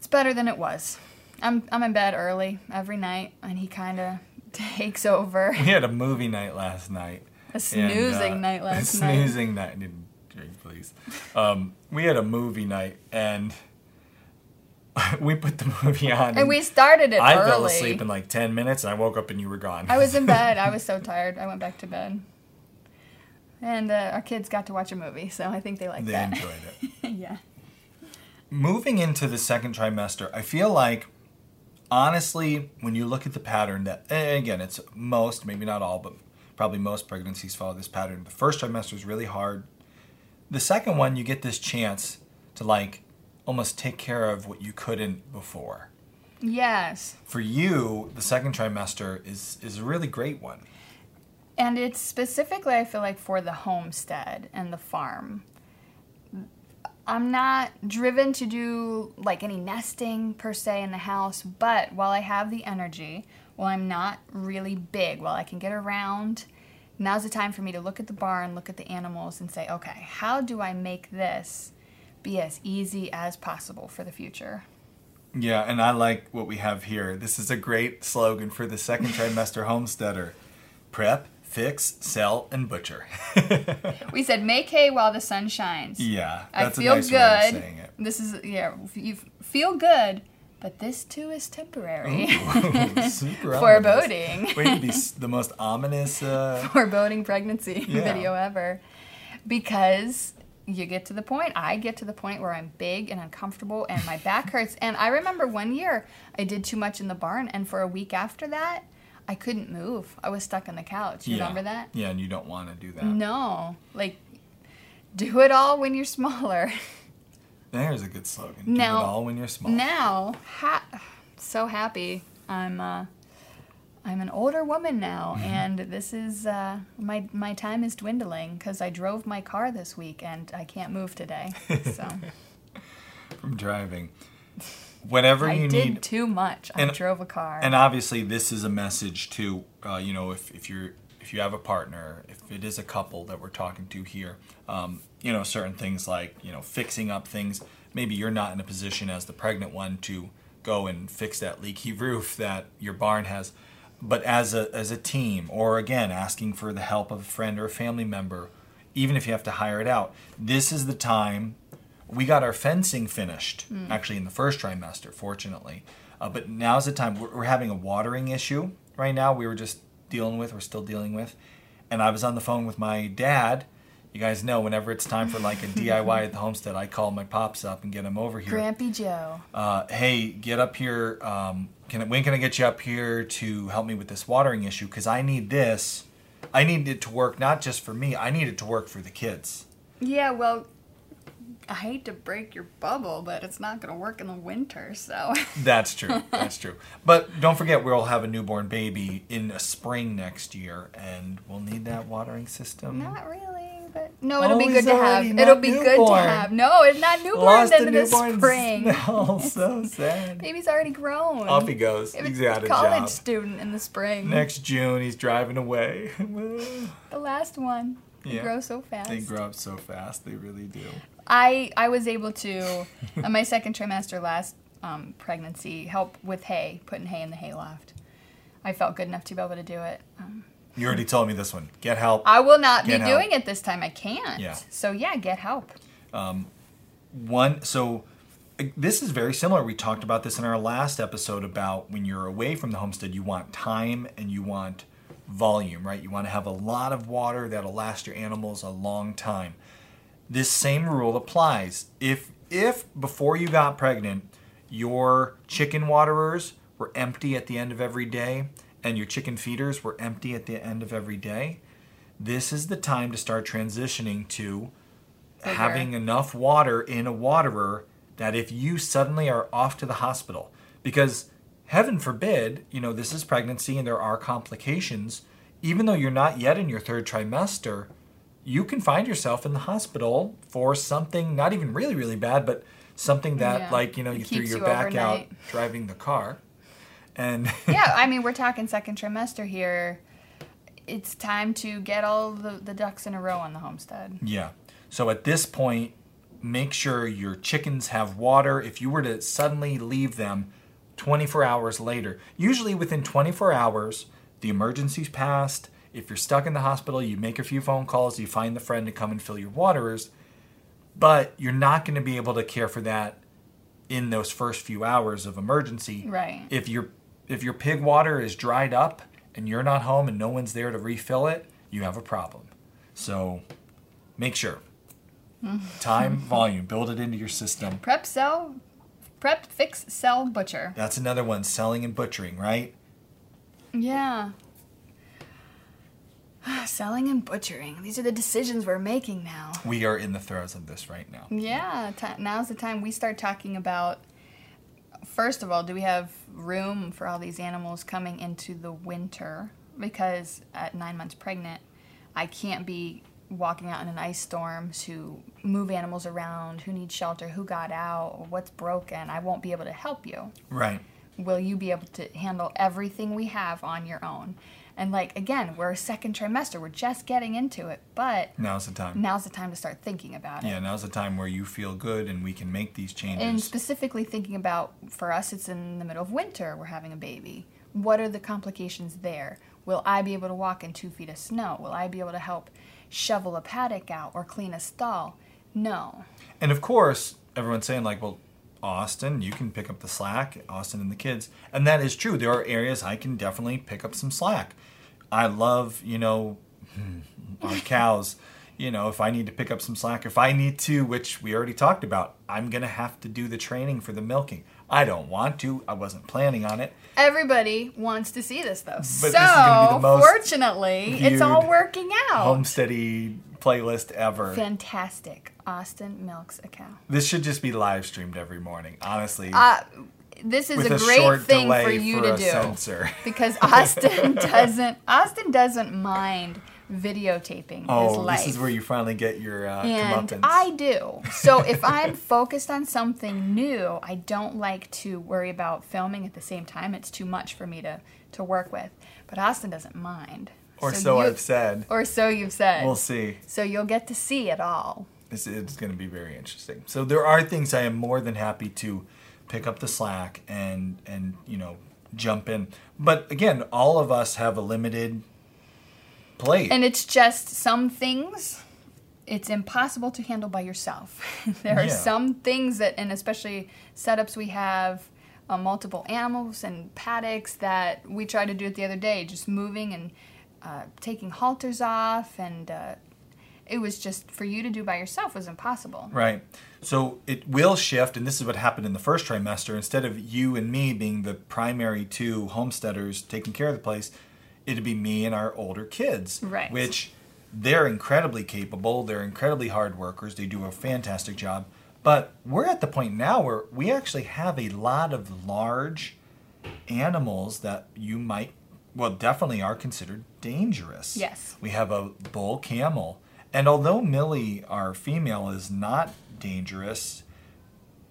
it's better than it was. I'm I'm in bed early every night and he kind of takes over. We had a movie night last night. A snoozing uh, night last a night. Snoozing night. Didn't drink, please. Um, we had a movie night and we put the movie on. And we started it I early. fell asleep in like ten minutes, and I woke up and you were gone. I was in bed. I was so tired. I went back to bed. And uh, our kids got to watch a movie, so I think they like they that. enjoyed it. yeah. Moving into the second trimester, I feel like honestly, when you look at the pattern that again, it's most, maybe not all, but probably most pregnancies follow this pattern. The first trimester is really hard. The second one, you get this chance to like almost take care of what you couldn't before. Yes. For you, the second trimester is is a really great one. And it's specifically, I feel like, for the homestead and the farm. I'm not driven to do like any nesting per se in the house, but while I have the energy, while I'm not really big, while I can get around, now's the time for me to look at the barn, look at the animals, and say, okay, how do I make this be as easy as possible for the future? Yeah, and I like what we have here. This is a great slogan for the second trimester homesteader. Prep, fix, sell, and butcher. We said, make hay while the sun shines. Yeah, I that's feel a nice good. way of saying it. This is yeah, you feel good, but this too is temporary. Super Foreboding. Wait, the, s- the most ominous. Uh, Foreboding pregnancy Yeah. video ever, because you get to the point. I get to the point where I'm big and uncomfortable, and my back hurts. And I remember one year I did too much in the barn, and for a week after that, I couldn't move. I was stuck on the couch. You yeah. Remember that? Yeah, and you don't want to do that. No, like do it all when you're smaller. There's a good slogan. Do Now- it all when you're small. now ha- so happy i'm uh i'm an older woman now Mm-hmm. and this is uh my my time is dwindling because i drove my car this week and i can't move today so From driving. Whatever you need. i you did need. too much i And- drove a car And obviously, this is a message to uh, you know if, if you're if you have a partner, if it is a couple that we're talking to here, um, you know certain things like you know fixing up things. Maybe you're not in a position as the pregnant one to go and fix that leaky roof that your barn has, but as a as a team, or again asking for the help of a friend or a family member, even if you have to hire it out, this is the time we got our fencing finished actually in the first trimester fortunately uh, but now's the time we're, we're having a watering issue right now we were just dealing with we're still dealing with and i was on the phone with my dad you guys know whenever it's time for like a diy at the homestead i call my pops up and get him over here grampy joe uh, hey, get up here. Um, can when can I get you up here to help me with this watering issue? Because I need this. I need it to work not just for me. I need it to work for the kids. yeah well i hate to break your bubble but it's not gonna work in the winter so That's true. That's true. But don't forget, we'll have a newborn baby in the spring next year, and we'll need that watering system. Not really, but no, it'll Oh, be good to have. It'll be good to have. No, it's not newborn Lost then a in the newborn spring. so sad. Baby's already grown. Off he goes. If He's a college job. student in the spring. Next June, he's driving away. The last one. They Yeah. grow so fast. They grow up so fast. They really do. I I was able to, in my second trimester last um, pregnancy, help with hay, putting hay in the hay loft. I felt good enough to be able to do it. Um, You already told me this one. Get help. I will not be help. doing it this time. I can't. Yeah. So yeah, get help. one so uh, this is very similar we talked about this in our last episode about when you're away from the homestead you want time and you want volume right? You want to have a lot of water that'll last your animals a long time. This same rule applies. If if before you got pregnant your chicken waterers were empty at the end of every day and your chicken feeders were empty at the end of every day this is the time to start transitioning to Bigger. having enough water in a waterer that if you suddenly are off to the hospital, because heaven forbid, you know, this is pregnancy and there are complications, even though you're not yet in your third trimester, you can find yourself in the hospital for something not even really, really bad, but something that, Yeah. like, you know, It you threw your you back out driving the car. And yeah, I mean, we're talking second trimester here. It's time to get all the, the ducks in a row on the homestead. Yeah. So at this point, make sure your chickens have water. If you were to suddenly leave them 24 hours later, usually within 24 hours, the emergency's passed. If you're stuck in the hospital, you make a few phone calls, you find the friend to come and fill your waterers, but you're not going to be able to care for that in those first few hours of emergency. Right. If your if your pig water is dried up and you're not home and no one's there to refill it, you have a problem. So make sure. Time, volume, build it into your system. Prep, sell, prep, fix, sell, butcher. That's another one, selling and butchering, right? Yeah. Selling and butchering. These are the decisions we're making now. We are in the throes of this right now. Yeah, ti now's the time we start talking about. First of all, do we have room for all these animals coming into the winter? Because at nine months pregnant, I can't be walking out in an ice storm to move animals around who need shelter, who got out, what's broken. I won't be able to help you. Right. Will you be able to handle everything we have on your own? And like again, we're a second trimester, we're just getting into it, but Now's the time. now's the time to start thinking about it. Yeah, now's the time where you feel good and we can make these changes. And specifically thinking about for us, it's in the middle of winter, we're having a baby. What are the complications there? Will I be able to walk in two feet of snow? Will I be able to help shovel a paddock out or clean a stall? No. And of course, everyone's saying like, well, Austin, you can pick up the slack, Austin and the kids. And that is true. There are areas I can definitely pick up some slack. I love, you know, our cows. You know, if I need to pick up some slack, if I need to, which we already talked about, I'm going to have to do the training for the milking. I don't want to. I wasn't planning on it. Everybody wants to see this though. this is so, gonna be the most fortunately, it's all working out. Homesteady playlist ever. Fantastic. Austin milks a cow. This should just be live streamed every morning, honestly. Uh, this is with a a, great thing for you for to do. censor. because Austin doesn't Austin doesn't mind videotaping his Oh, life. this is where you finally get your uh, and comeuppance. I do. So if I'm focused on something new, I don't like to worry about filming at the same time. It's too much for me to to work with. But Austin doesn't mind. or so, you- I've said. Or so you've said. We'll see. So you'll get to see it all. It's, it's going to be very interesting. So there are things I am more than happy to pick up the slack and and you know jump in. But again, all of us have a limited plate. And it's just some things it's impossible to handle by yourself. there are Yeah. some things that, and especially setups we have, uh, multiple animals and paddocks that we tried to do it the other day, just moving and uh, taking halters off, and uh, it was just for you to do by yourself was impossible. Right. So it will shift, and this is what happened in the first trimester. Instead of you and me being the primary two homesteaders taking care of the place, it'd be me and our older kids. Right. Which they're incredibly capable, they're incredibly hard workers, they do a fantastic job. But we're at the point now where we actually have a lot of large animals that you might, well, definitely are considered dangerous. Yes. We have a bull camel. And although Millie, our female, is not dangerous,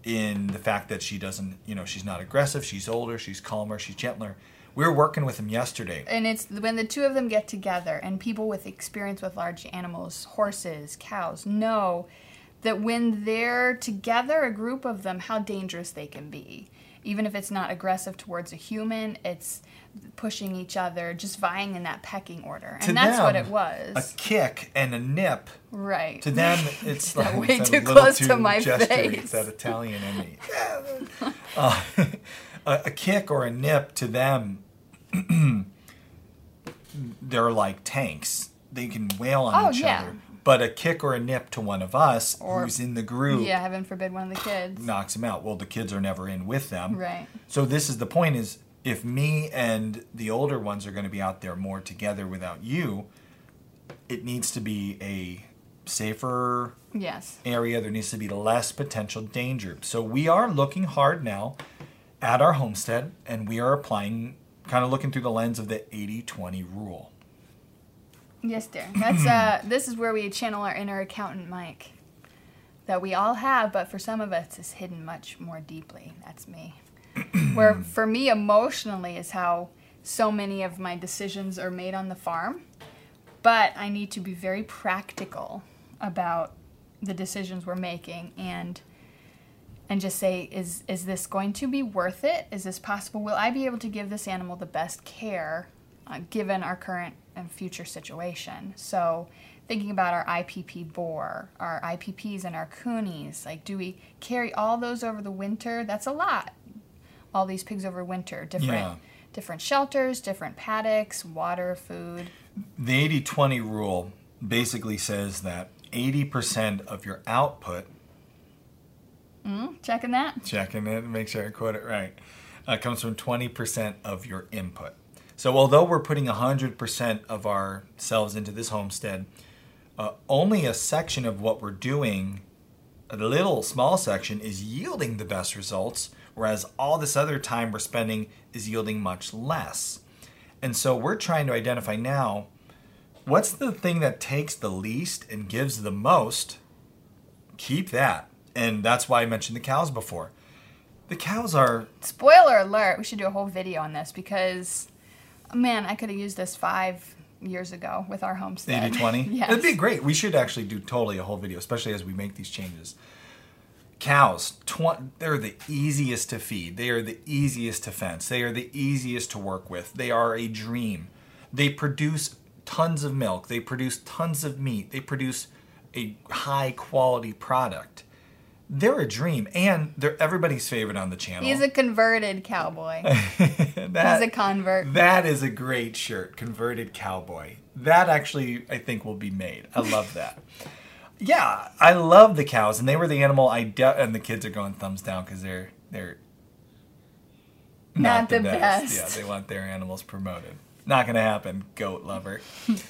in the fact that she doesn't, you know, she's not aggressive, she's older, she's calmer, she's gentler. We were working with him yesterday. And it's when the two of them get together, and people with experience with large animals, horses, cows, know that when they're together, a group of them, how dangerous they can be. Even if it's not aggressive towards a human, it's pushing each other, just vying in that pecking order. And To that's what it was. A kick and a nip. right. To them, it's like Way too close to my face. It's that Italian in me. Uh, a, a kick or a nip to them, they're like tanks. They can wail on Oh, each yeah. other. But a kick or a nip to one of us Or- who's in the group Yeah, heaven forbid one of the kids. knocks them out. Well, the kids are never in with them. Right. So this is the point is if me and the older ones are going to be out there more together without you, it needs to be a safer Yes. area. There needs to be less potential danger. So we are looking hard now at our homestead and we are applying kind of looking through the lens of the 80-20 rule. Yes, dear. That's uh this is where we channel our inner accountant Mike. That we all have, but for some of us is hidden much more deeply. That's me. where for me emotionally is how so many of my decisions are made on the farm. But I need to be very practical about the decisions we're making and and just say is is this going to be worth it? Is this possible? Will i be able to give this animal the best care uh, given our current and future situation? So thinking about our ipp boar our ipps and our Kunes like do we carry all those over the winter? That's a lot. All these pigs over winter different Yeah. different shelters different paddocks water food. The 80-20 rule basically says that 80% of your output checking that checking it, make sure I quote it right, uh, comes from 20% of your input. So although we're putting 100% of ourselves into this homestead, uh, only a section of what we're doing, a little small section, is yielding the best results, whereas all this other time we're spending is yielding much less. And so we're trying to identify now what's the thing that takes the least and gives the most keep that. And that's why I mentioned the cows before. The cows are Spoiler alert, we should do a whole video on this because, man, I could have used this five years ago with our homestead. 80 20. yes. It'd be great. We should actually do totally a whole video, especially as we make these changes. Cows, tw- they're the easiest to feed. They are the easiest to fence. They are the easiest to work with. They are a dream. They produce tons of milk. They produce tons of meat. They produce a high quality product. They're a dream, and they're everybody's favorite on the channel. He's a converted cowboy. That- He's a convert. That is a great shirt, converted cowboy. That actually, I think, will be made. I love that. yeah, I love the cows, and they were the animal I de- and the kids are going thumbs down because they're they're Not the best. Yeah, they want their animals promoted. Not gonna happen, goat lover.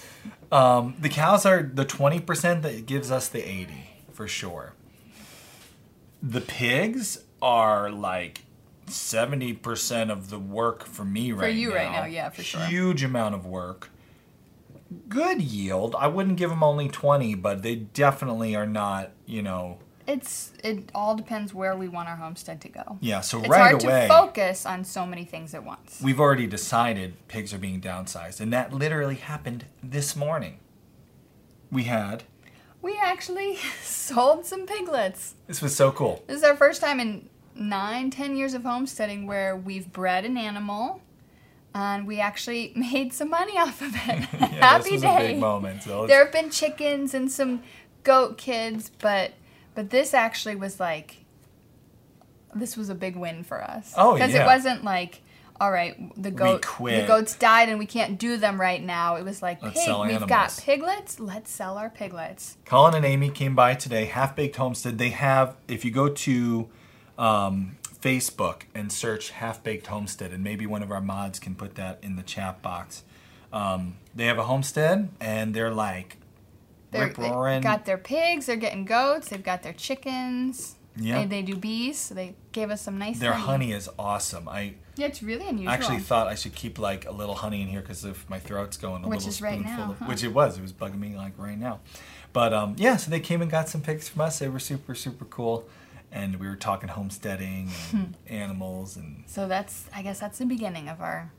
um, the cows are the twenty percent that gives us the eighty for sure. The pigs are like seventy percent of the work for me right now. For you now. right now, yeah, for sure. Huge amount of work. Good yield. I wouldn't give them only twenty, but they definitely are not. You know, It's it all depends where we want our homestead to go. yeah. So It's right hard away, to focus on so many things at once. we've already decided pigs are being downsized, and that literally happened this morning. We had. We actually sold some piglets. This was so cool. This is our first time in nine, ten years of homesteading where we've bred an animal and we actually made some money off of it. Yeah, Happy this was day. a big moment. So There have been chickens and some goat kids, but but this actually was like this was a big win for us. Oh, yeah. Because it wasn't like all right, the goat quit. the goats died and we can't do them right now. It was like, Let's pig, we've got piglets, let's sell our piglets. Colin and Amy came by today, Half Baked Homestead. They have, if you go to um, Facebook and search Half Baked Homestead, and maybe one of our mods can put that in the chat box. Um, they have a homestead, and they're like They're, rip roaring. They've got their pigs, they're getting goats, they've got their chickens. Yeah. They, they do bees, so they gave us some nice Their honey is awesome. I Yeah, it's really unusual. actually thought I should keep like a little honey in here because if my throat's going a Which little is right spoonful now, of, huh? which it was, it was bugging me like right now. But um, yeah, so they came and got some pigs from us. They were super super cool, and we were talking homesteading and animals, and So that's I guess that's the beginning of our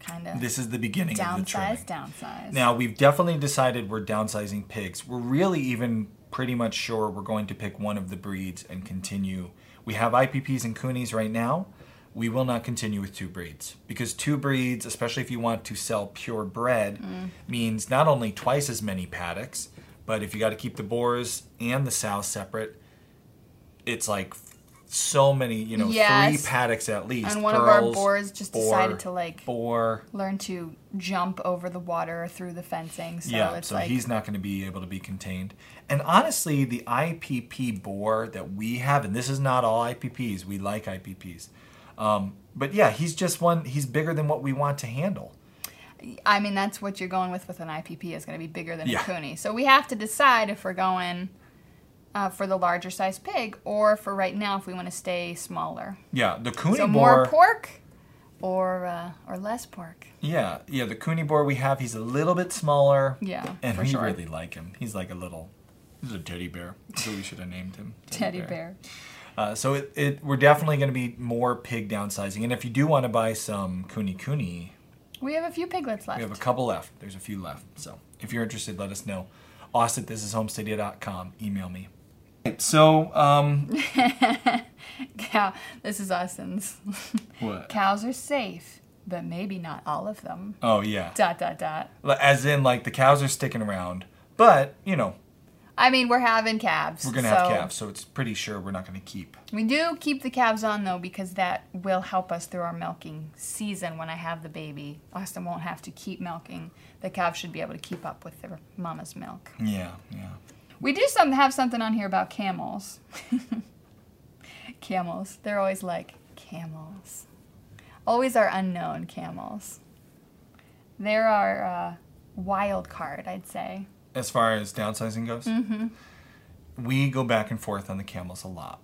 kind of this is the beginning of the trimming. downsize, downsize. Now we've definitely decided we're downsizing pigs. We're really even pretty much sure we're going to pick one of the breeds and continue. We have IPPs and Kunes right now. We will not continue with two breeds because two breeds, especially if you want to sell pure bred, mm. means not only twice as many paddocks, but if you got to keep the boars and the sows separate, it's like so many, you know, Yes. three paddocks at least. And one of our boars just boar, decided to, like- boar. learn to jump over the water through the fencing. So yeah, it's so like he's not going to be able to be contained. And honestly, the IPP boar that we have, and this is not all IPPs, we like IPPs. Um, but yeah, he's just one, he's bigger than what we want to handle. I mean, that's what you're going with with an IPP is going to be bigger than Yeah. a Kune. So we have to decide if we're going uh, for the larger size pig or for right now if we want to stay smaller. Yeah, the Kune So boar. more pork or uh, or less pork. Yeah, yeah, the Kune boar we have, he's a little bit smaller. Yeah, And we sure. really like him. He's like a little, he's a teddy bear. So we should have named him. Teddy bear. Uh, so it, it, we're definitely going to be more pig downsizing. And if you do want to buy some Kune Kune, We have a few piglets left. We have a couple left. There's a few left. So if you're interested, let us know. Austin, this is homesteadia.com. Email me. So, um, Cow. This is Austin's. what? Cows are safe, but maybe not all of them. Oh, yeah. Dot dot dot. As in, like, the cows are sticking around, but, you know, I mean, we're having calves. we're going to have calves, so it's pretty sure we're not going to keep. We do keep the calves on though because that will help us through our milking season when I have the baby. Austin won't have to keep milking. The calves should be able to keep up with their mama's milk. Yeah, yeah. We do some have something on here about camels. camels. They're always like camels. Always are unknown camels. They're our uh, wild card, I'd say. As far as downsizing goes, we go back and forth on the camels a lot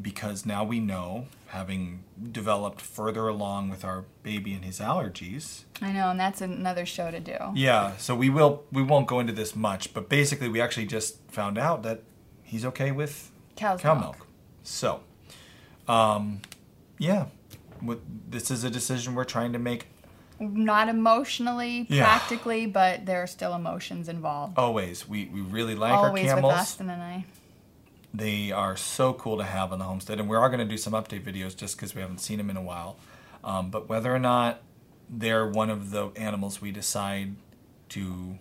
because now we know, having developed further along with our baby and his allergies, I know, and that's another show to do. Yeah, so we will we won't go into this much, but basically we actually just found out that he's okay with Cow's cow milk. milk. So, um, yeah, what, this is a decision we're trying to make Not emotionally, Yeah. practically, but there are still emotions involved. always. We we really like Always our with camels. Austin and I. They are so cool to have on the homestead, and we are going to do some update videos just because we haven't seen them in a while. Um, but whether or not they're one of the animals we decide to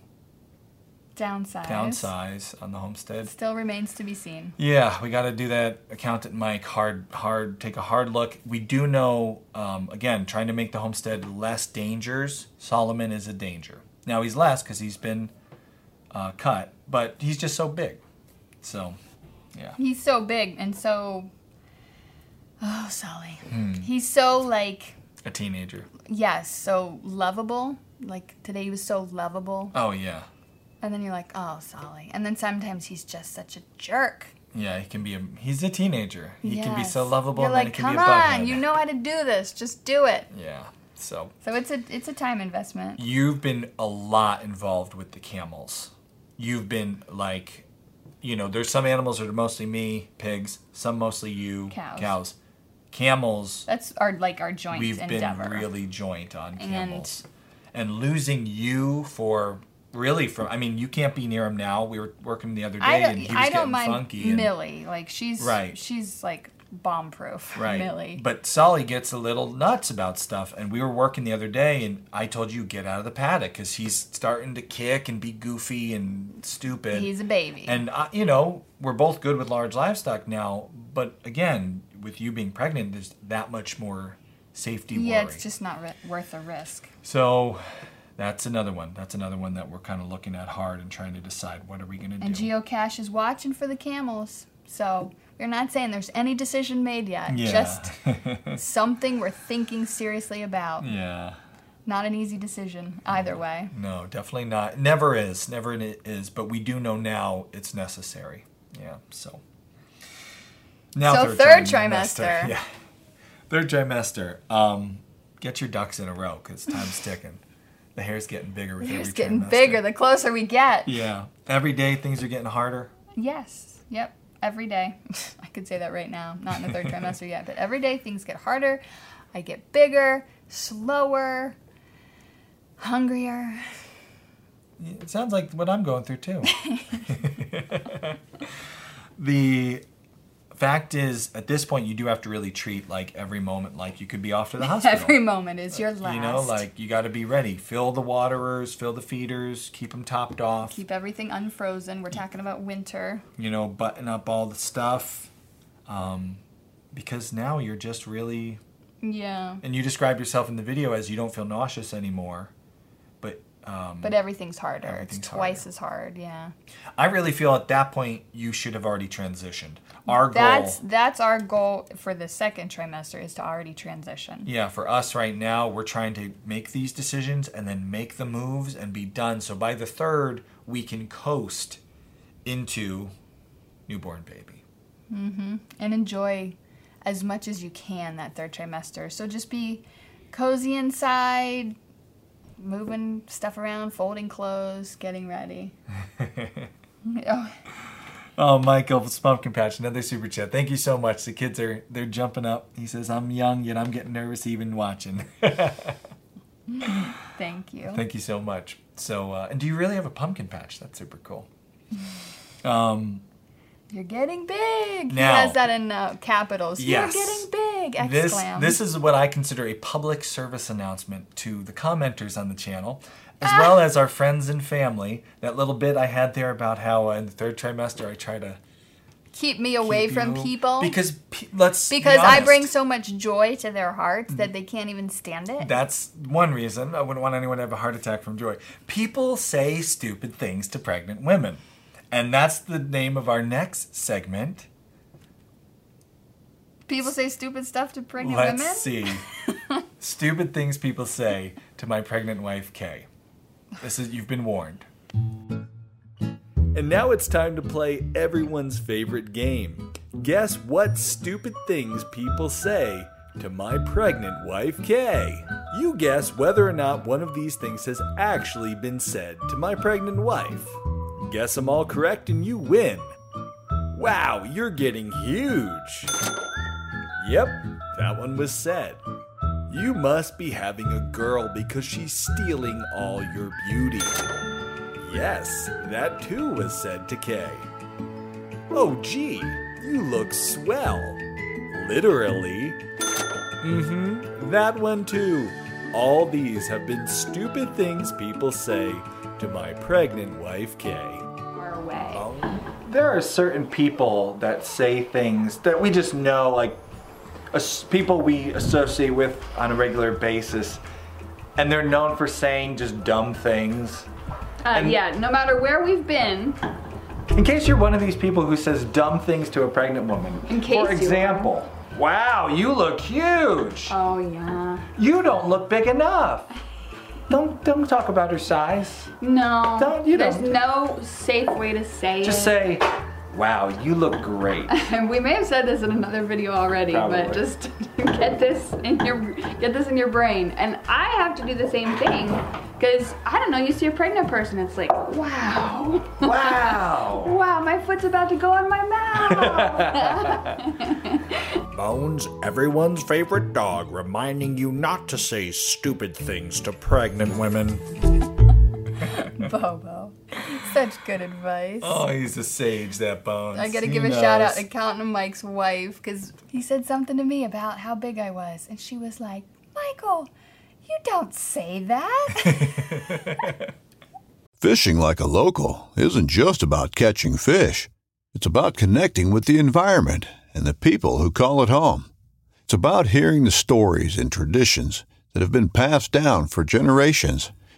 Downsize. downsize on the homestead, Still remains to be seen. Yeah, we got to do that. Accountant Mike, hard, hard, take a hard look. We do know, um, again, trying to make the homestead less dangers. Solomon is a danger. Now he's less because he's been uh, cut, but he's just so big. So, yeah, He's so big and so. Oh, Sully. Hmm. He's so, like, a teenager. yes, so lovable. Like, today he was so lovable. Oh yeah, And then you're like, oh, Sully. And then sometimes he's just such a jerk. yeah. He can be a. He's a teenager. He can be so lovable, You're and then like, he can come be a bughead. on, you know how to do this. Just do it. Yeah. So So it's a it's a time investment. you've been a lot involved with the camels. You've been like, you know, there's some animals that are mostly me, pigs, some mostly you, Cows. Camels, That's our like our joint we've endeavor. been really joint on And- camels. And, losing you for really from I mean, you can't be near him now. We were working the other day I and he was I getting don't mind funky. and- Millie. Like she's Right. She's like bomb proof. Right. Millie. But Sully gets a little nuts about stuff. And we were working the other day, and I told you, get out of the paddock because he's starting to kick and be goofy and stupid. He's a baby. And, uh, you know, we're both good with large livestock now. But again, with you being pregnant, there's that much more safety yeah, worry. it's just not ri- worth the risk. So that's another one. That's another one that we're kind of looking at hard and trying to decide what are we going to do. And Geocache is watching for the camels. So we're not saying there's any decision made yet. yeah. Just something we're thinking seriously about. yeah. Not an easy decision either way. No, definitely not. Never is. Never it is. But we do know now it's necessary. Yeah. So. Now so third trimester. Yeah. Third trimester. Um, get your ducks in a row because time's ticking. The hair's getting bigger with It's every getting trimester. bigger the closer we get. Yeah. Every day things are getting harder. Yes. Yep. Every day. I could say that right now, not in the third trimester yet, but every day things get harder. I get bigger, slower, hungrier. It sounds like what I'm going through too. the fact is, at this point, you do have to really treat like every moment like you could be off to the hospital. Every moment is your last. You know, like you got to be ready. Fill the waterers, fill the feeders, keep them topped off. keep everything unfrozen. We're talking about winter. you know, button up all the stuff. Um, because now you're just really, Yeah. and you describe yourself in the video as you don't feel nauseous anymore. But um, But everything's harder. Everything's it's twice harder. as hard. Yeah. I really feel at that point you should have already transitioned. Our That's goal, that's our goal for the second trimester is to already transition. yeah, for us right now, we're trying to make these decisions and then make the moves and be done. So by the third, we can coast into newborn baby. Mm-hmm. And enjoy as much as you can that third trimester. So just be cozy inside, moving stuff around, folding clothes, getting ready. oh, Oh, Michael Pumpkin Patch, another super chat. Thank you so much. The kids are they're jumping up. He says, "I'm young yet I'm getting nervous even watching." thank you. Thank you so much. So, uh, and do you really have a pumpkin patch? That's super cool. Um, You're getting big. Now- he has that in uh, capitals. Yes. You're getting big! this Exclam. this is what I consider a public service announcement to the commenters on the channel, as well as our friends and family. That little bit I had there about how uh, in the third trimester I try to keep me away keep from you- people because pe- let's be because I bring so much joy to their hearts that they can't even stand it. That's one reason I wouldn't want anyone to have a heart attack from joy. People say stupid things to pregnant women. And that's the name of our next segment. People say stupid stuff to pregnant Let's women. see. stupid things people say to my pregnant wife, Kay. This is you've been warned. And now it's time to play everyone's favorite game. Guess what stupid things people say to my pregnant wife, Kay. You guess whether or not one of these things has actually been said to my pregnant wife. Guess them all correct and you win. Wow, you're getting huge. Yep, that one was said. You must be having a girl because she's stealing all your beauty. Yes, that too was said to Kay. Oh, gee, you look swell. Literally. Mm hmm, that one too. All these have been stupid things people say to my pregnant wife, Kay. There are certain people that say things that we just know, like people we associate with on a regular basis, and they're known for saying just dumb things. Uh, And- yeah, no matter where we've been, In case you're one of these people who says dumb things to a pregnant woman, In case for example, wow, you look huge. oh yeah, You don't look big enough. Don't don't talk about her size. no, Don't- you there's don't. no safe way to say Just it. say, wow, you look great. And we may have said this in another video already, Probably. but just get this in your get this in your brain. And I have to do the same thing because I don't know. You see a pregnant person, it's like, wow, Wow. wow, my foot's about to go on my mouth. Bones, everyone's favorite dog, reminding you not to say stupid things to pregnant women. Bobo, such good advice. Oh, he's a sage, that Bones. I gotta He give a shout out knows. to Counting Mike's wife because he said something to me about how big I was, and she was like, "Michael, you don't say that." Fishing like a local isn't just about catching fish. It's about connecting with the environment and the people who call it home. It's about hearing the stories and traditions that have been passed down for generations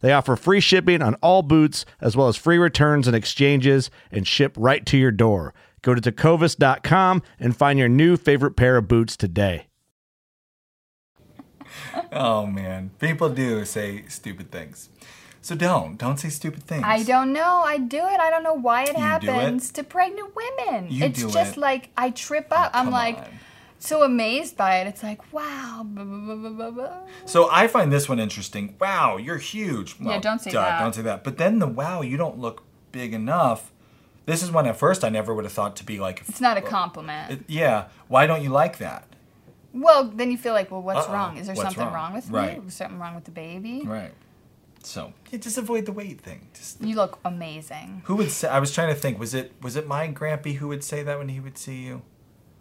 They offer free shipping on all boots, as well as free returns and exchanges, and ship right to your door. Go to tecovas.com and find your new favorite pair of boots today. Oh man, people do say stupid things. So don't, don't say stupid things. I don't know. I do it. I don't know why it do happens it? to pregnant women. You it's do just it. like I trip oh, up. I'm like on. So amazed by it. It's like, wow. blah, blah, blah. So I find this one interesting. Wow, you're huge. Well, don't say duh, that. Don't say that. But then the wow, you don't look big enough. This is one at first I never would have thought to be like. It's not a compliment. it- yeah. Why don't you like that? well, then you feel like, well, what's Uh-oh. wrong? Is there What's something wrong? wrong, with Right. me? Something wrong with the baby? Right. So yeah, just avoid the weight thing. Just You look amazing. who would say? I was trying to think. Was it was it my grampy who would say that when he would see you?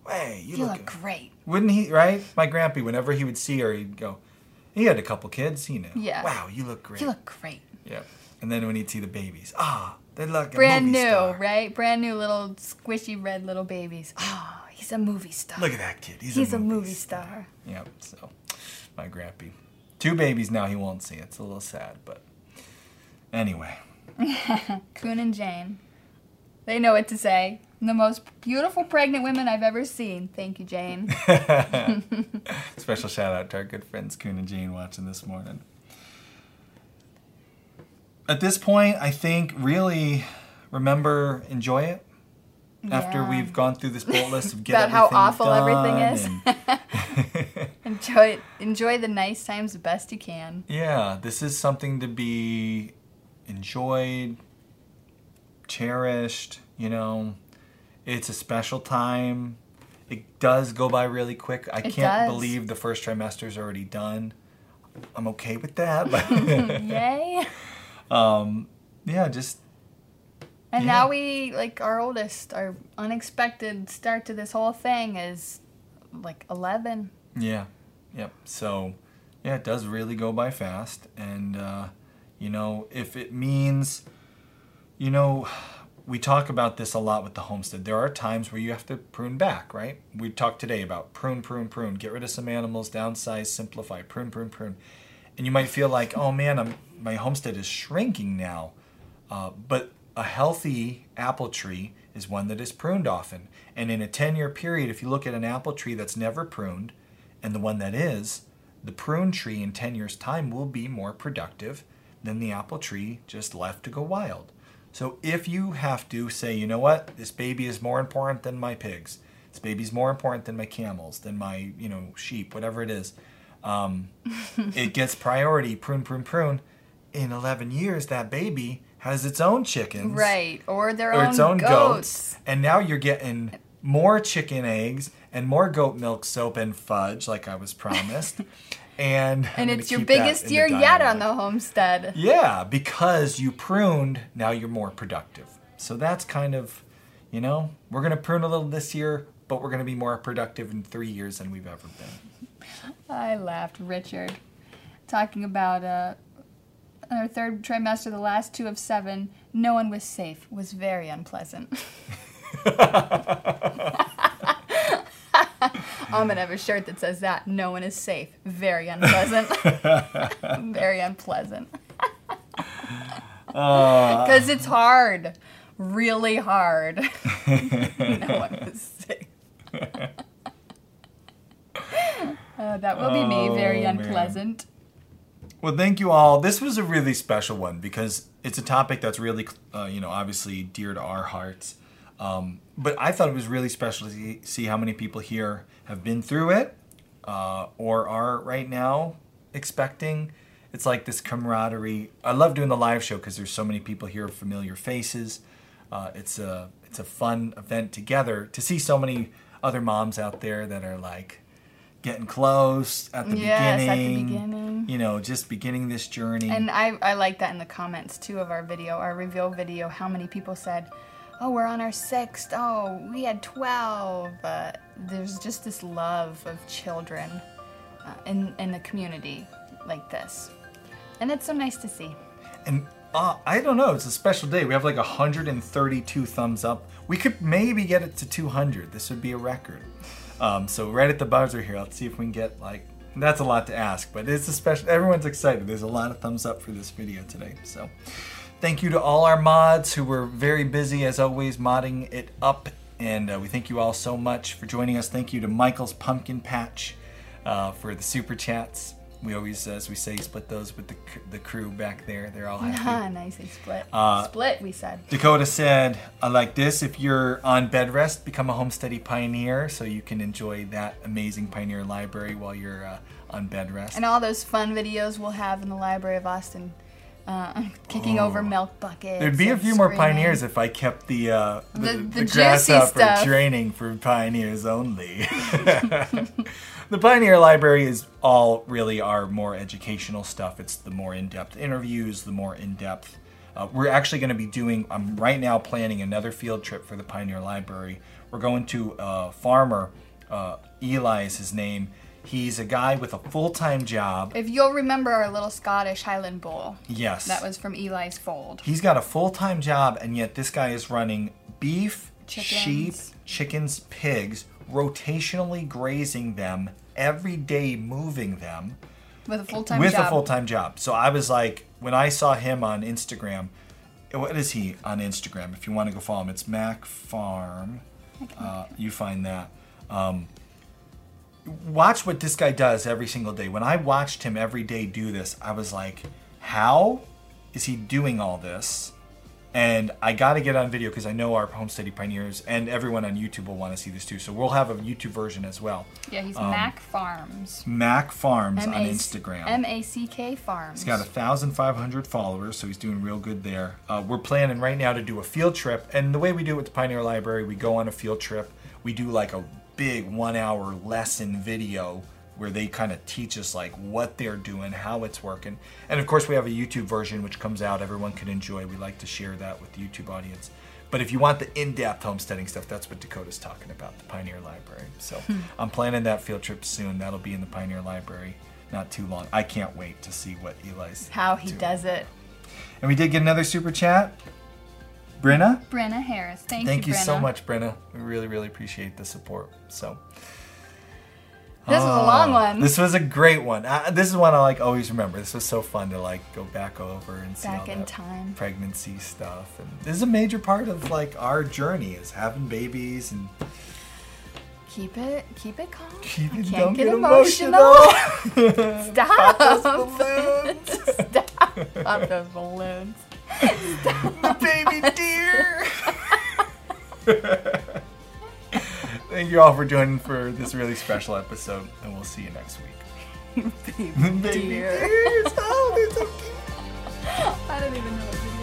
Hey, you, You look. look great. Wouldn't he? Right? My grampy. Whenever he would see her, he'd go. He had a couple kids. He knew. Yeah. Wow, you look great. You look great. Yeah. And then when he'd see the babies, ah, they look Brand movie new, star. right? Brand new little squishy red little babies. Oh, he's a movie star. Look at that kid. He's, He's a, a movie, movie star. Yep. So, my grampy. Two babies now. He won't see. It's a little sad, but anyway. Coon and Jane. They know what to say. The most beautiful pregnant women I've ever seen. Thank you, Jane. Special shout out to our good friends Coon and Jane watching this morning. At this point, I think really remember enjoy it. After we've gone through this bullet list of get About how awful everything is. and- enjoy. Enjoy the nice times the best you can. Yeah, this is something to be enjoyed, cherished, you know. It's a special time. It does go by really quick. I It can't does. believe the first trimester is already done. I'm okay with that, but Yay. um, yeah, just And Yeah. now we like our oldest, our unexpected start to this whole thing is like 11. Yeah. Yep. So, yeah, it does really go by fast. And, uh, you know, if it means, you know, we talk about this a lot with the homestead. There are times where you have to prune back, right? We talked today about prune, prune, prune, get rid of some animals, downsize, simplify, prune, prune, prune. And you might feel like, oh man, I'm, my homestead is shrinking now. Uh, but a healthy apple tree is one that is pruned often. And in a 10 year period, if you look at an apple tree that's never pruned and the one that is, the prune tree in 10 years' time will be more productive than the apple tree just left to go wild. So if you have to say, you know what, this baby is more important than my pigs, this baby's more important than my camels, than my, you know, sheep, whatever it is, um, it gets priority, prune, prune, prune. In 11 years, that baby has its own chickens Right. Or their or own, its own goats. goats. and now you're getting more chicken eggs and more goat milk soap and fudge, like I was promised. and And it's your biggest year yet on the homestead. Yeah, because you pruned, now you're more productive. So that's kind of, you know, we're gonna prune a little this year, but we're gonna be more productive in three years than we've ever been. I laughed, Richard, talking about uh, our third trimester, the last two of seven. No one was safe. Was very unpleasant. I'm gonna have a shirt that says that. No one is safe. Very unpleasant. very unpleasant. Because it's hard. Really hard. no one is safe. Uh, that will be me. Very Oh, man. unpleasant. Well, thank you all. This was a really special one because it's a topic that's really, uh, you know, obviously dear to our hearts. Um, but I thought it was really special to see, how many people here have been through it uh, or are right now expecting. It's like this camaraderie. I love doing the live show because there's so many people here, familiar faces. uh, it's a it's a fun event together to see so many other moms out there that are like getting close at the Yes, at the beginning. beginning. You know, just beginning this journey. And I, I like that in the comments too of our video, our reveal video, how many people said, oh, we're on our sixth, oh, we had 12. Uh, there's just this love of children uh, in, in the community like this. And it's so nice to see. And uh, I don't know. It's a special day. We have like 132 thumbs up. We could maybe get it to 200. This would be a record. Um, so right at the buzzer here, let's see if we can get like. That's a lot to ask, but it's a special. Everyone's excited. There's a lot of thumbs up for this video today. So, thank you to all our mods who were very busy as always modding it up, and uh, we thank you all so much for joining us. Thank you to Michael's Pumpkin Patch uh, for the super chats. We always, as we say, split those with the the crew back there. They're all happy. Ah, nicely split. Uh, split, we said. Dakota said, I like this. If you're on bed rest, become a homesteady pioneer so you can enjoy that amazing pioneer library while you're uh, on bed rest. And all those fun videos we'll have in the Library of Austin, uh, kicking over milk buckets. Oh. There'd be a few more pioneers if I kept the uh, the, The- the, the grasshopper stuff. training for pioneers only. the pioneer library is all really our more educational stuff. It's the more in-depth interviews, the more in-depth. Uh, we're actually going to be doing. I'm right now planning another field trip for the pioneer library. We're going to a farmer. Uh, Eli is his name. He's a guy with a full-time job. If you'll remember our little Scottish Highland Bull, Yes. that was from Eli's fold. He's got a full time job, and yet this guy is running beef, Chickens. sheep, chickens, pigs, rotationally grazing them every day, moving them With a full time job. with job. a full time job. So I was like, when I saw him on Instagram, what is he on Instagram? If you want to go follow him, it's Mack Farm. Uh, you find that. Um, watch what this guy does every single day. When I watched him every day do this, I was like, how is he doing all this? And I got to get on video because I know our homesteady pioneers and everyone on YouTube will want to see this too. So we'll have a YouTube version as well. Yeah, he's Um, Mack Farms. Mack Farms on Instagram. M A C K Farms. He's got 1,500 followers, so he's doing real good there. Uh, we're planning right now to do a field trip, and the way we do it with the Pioneer Library, we go on a field trip. We do like a big one-hour lesson video where they kind of teach us like what they're doing, how it's working, and of course we have a YouTube version which comes out. Everyone can enjoy. We like to share that with the YouTube audience. But if you want the in-depth homesteading stuff, that's what Dakota's talking about, the Pioneer Library. So hmm. I'm planning that field trip soon. That'll be in the Pioneer Library not too long. I can't wait to see what Eli's How he doing. does it. And we did get another super chat. Brenna, Brenna Harris. Thank, you thank you, Brenna. so much, Brenna. We really, really appreciate the support. So This was a long Oh, one. This was a great one. Uh, this is one I like always remember. This was so fun to like go back over and see Back all in that time. pregnancy stuff. And this is a major part of like our journey is having babies and Keep it, keep it calm. Keep I it- can't don't get, get emotional. Stop. Pop those balloons. Stop. Pop those balloons. Baby dear. Thank you all for joining for this really special episode, and we'll see you next week. Baby Baby dear. dears. Oh, they're so cute. I don't even know what to do.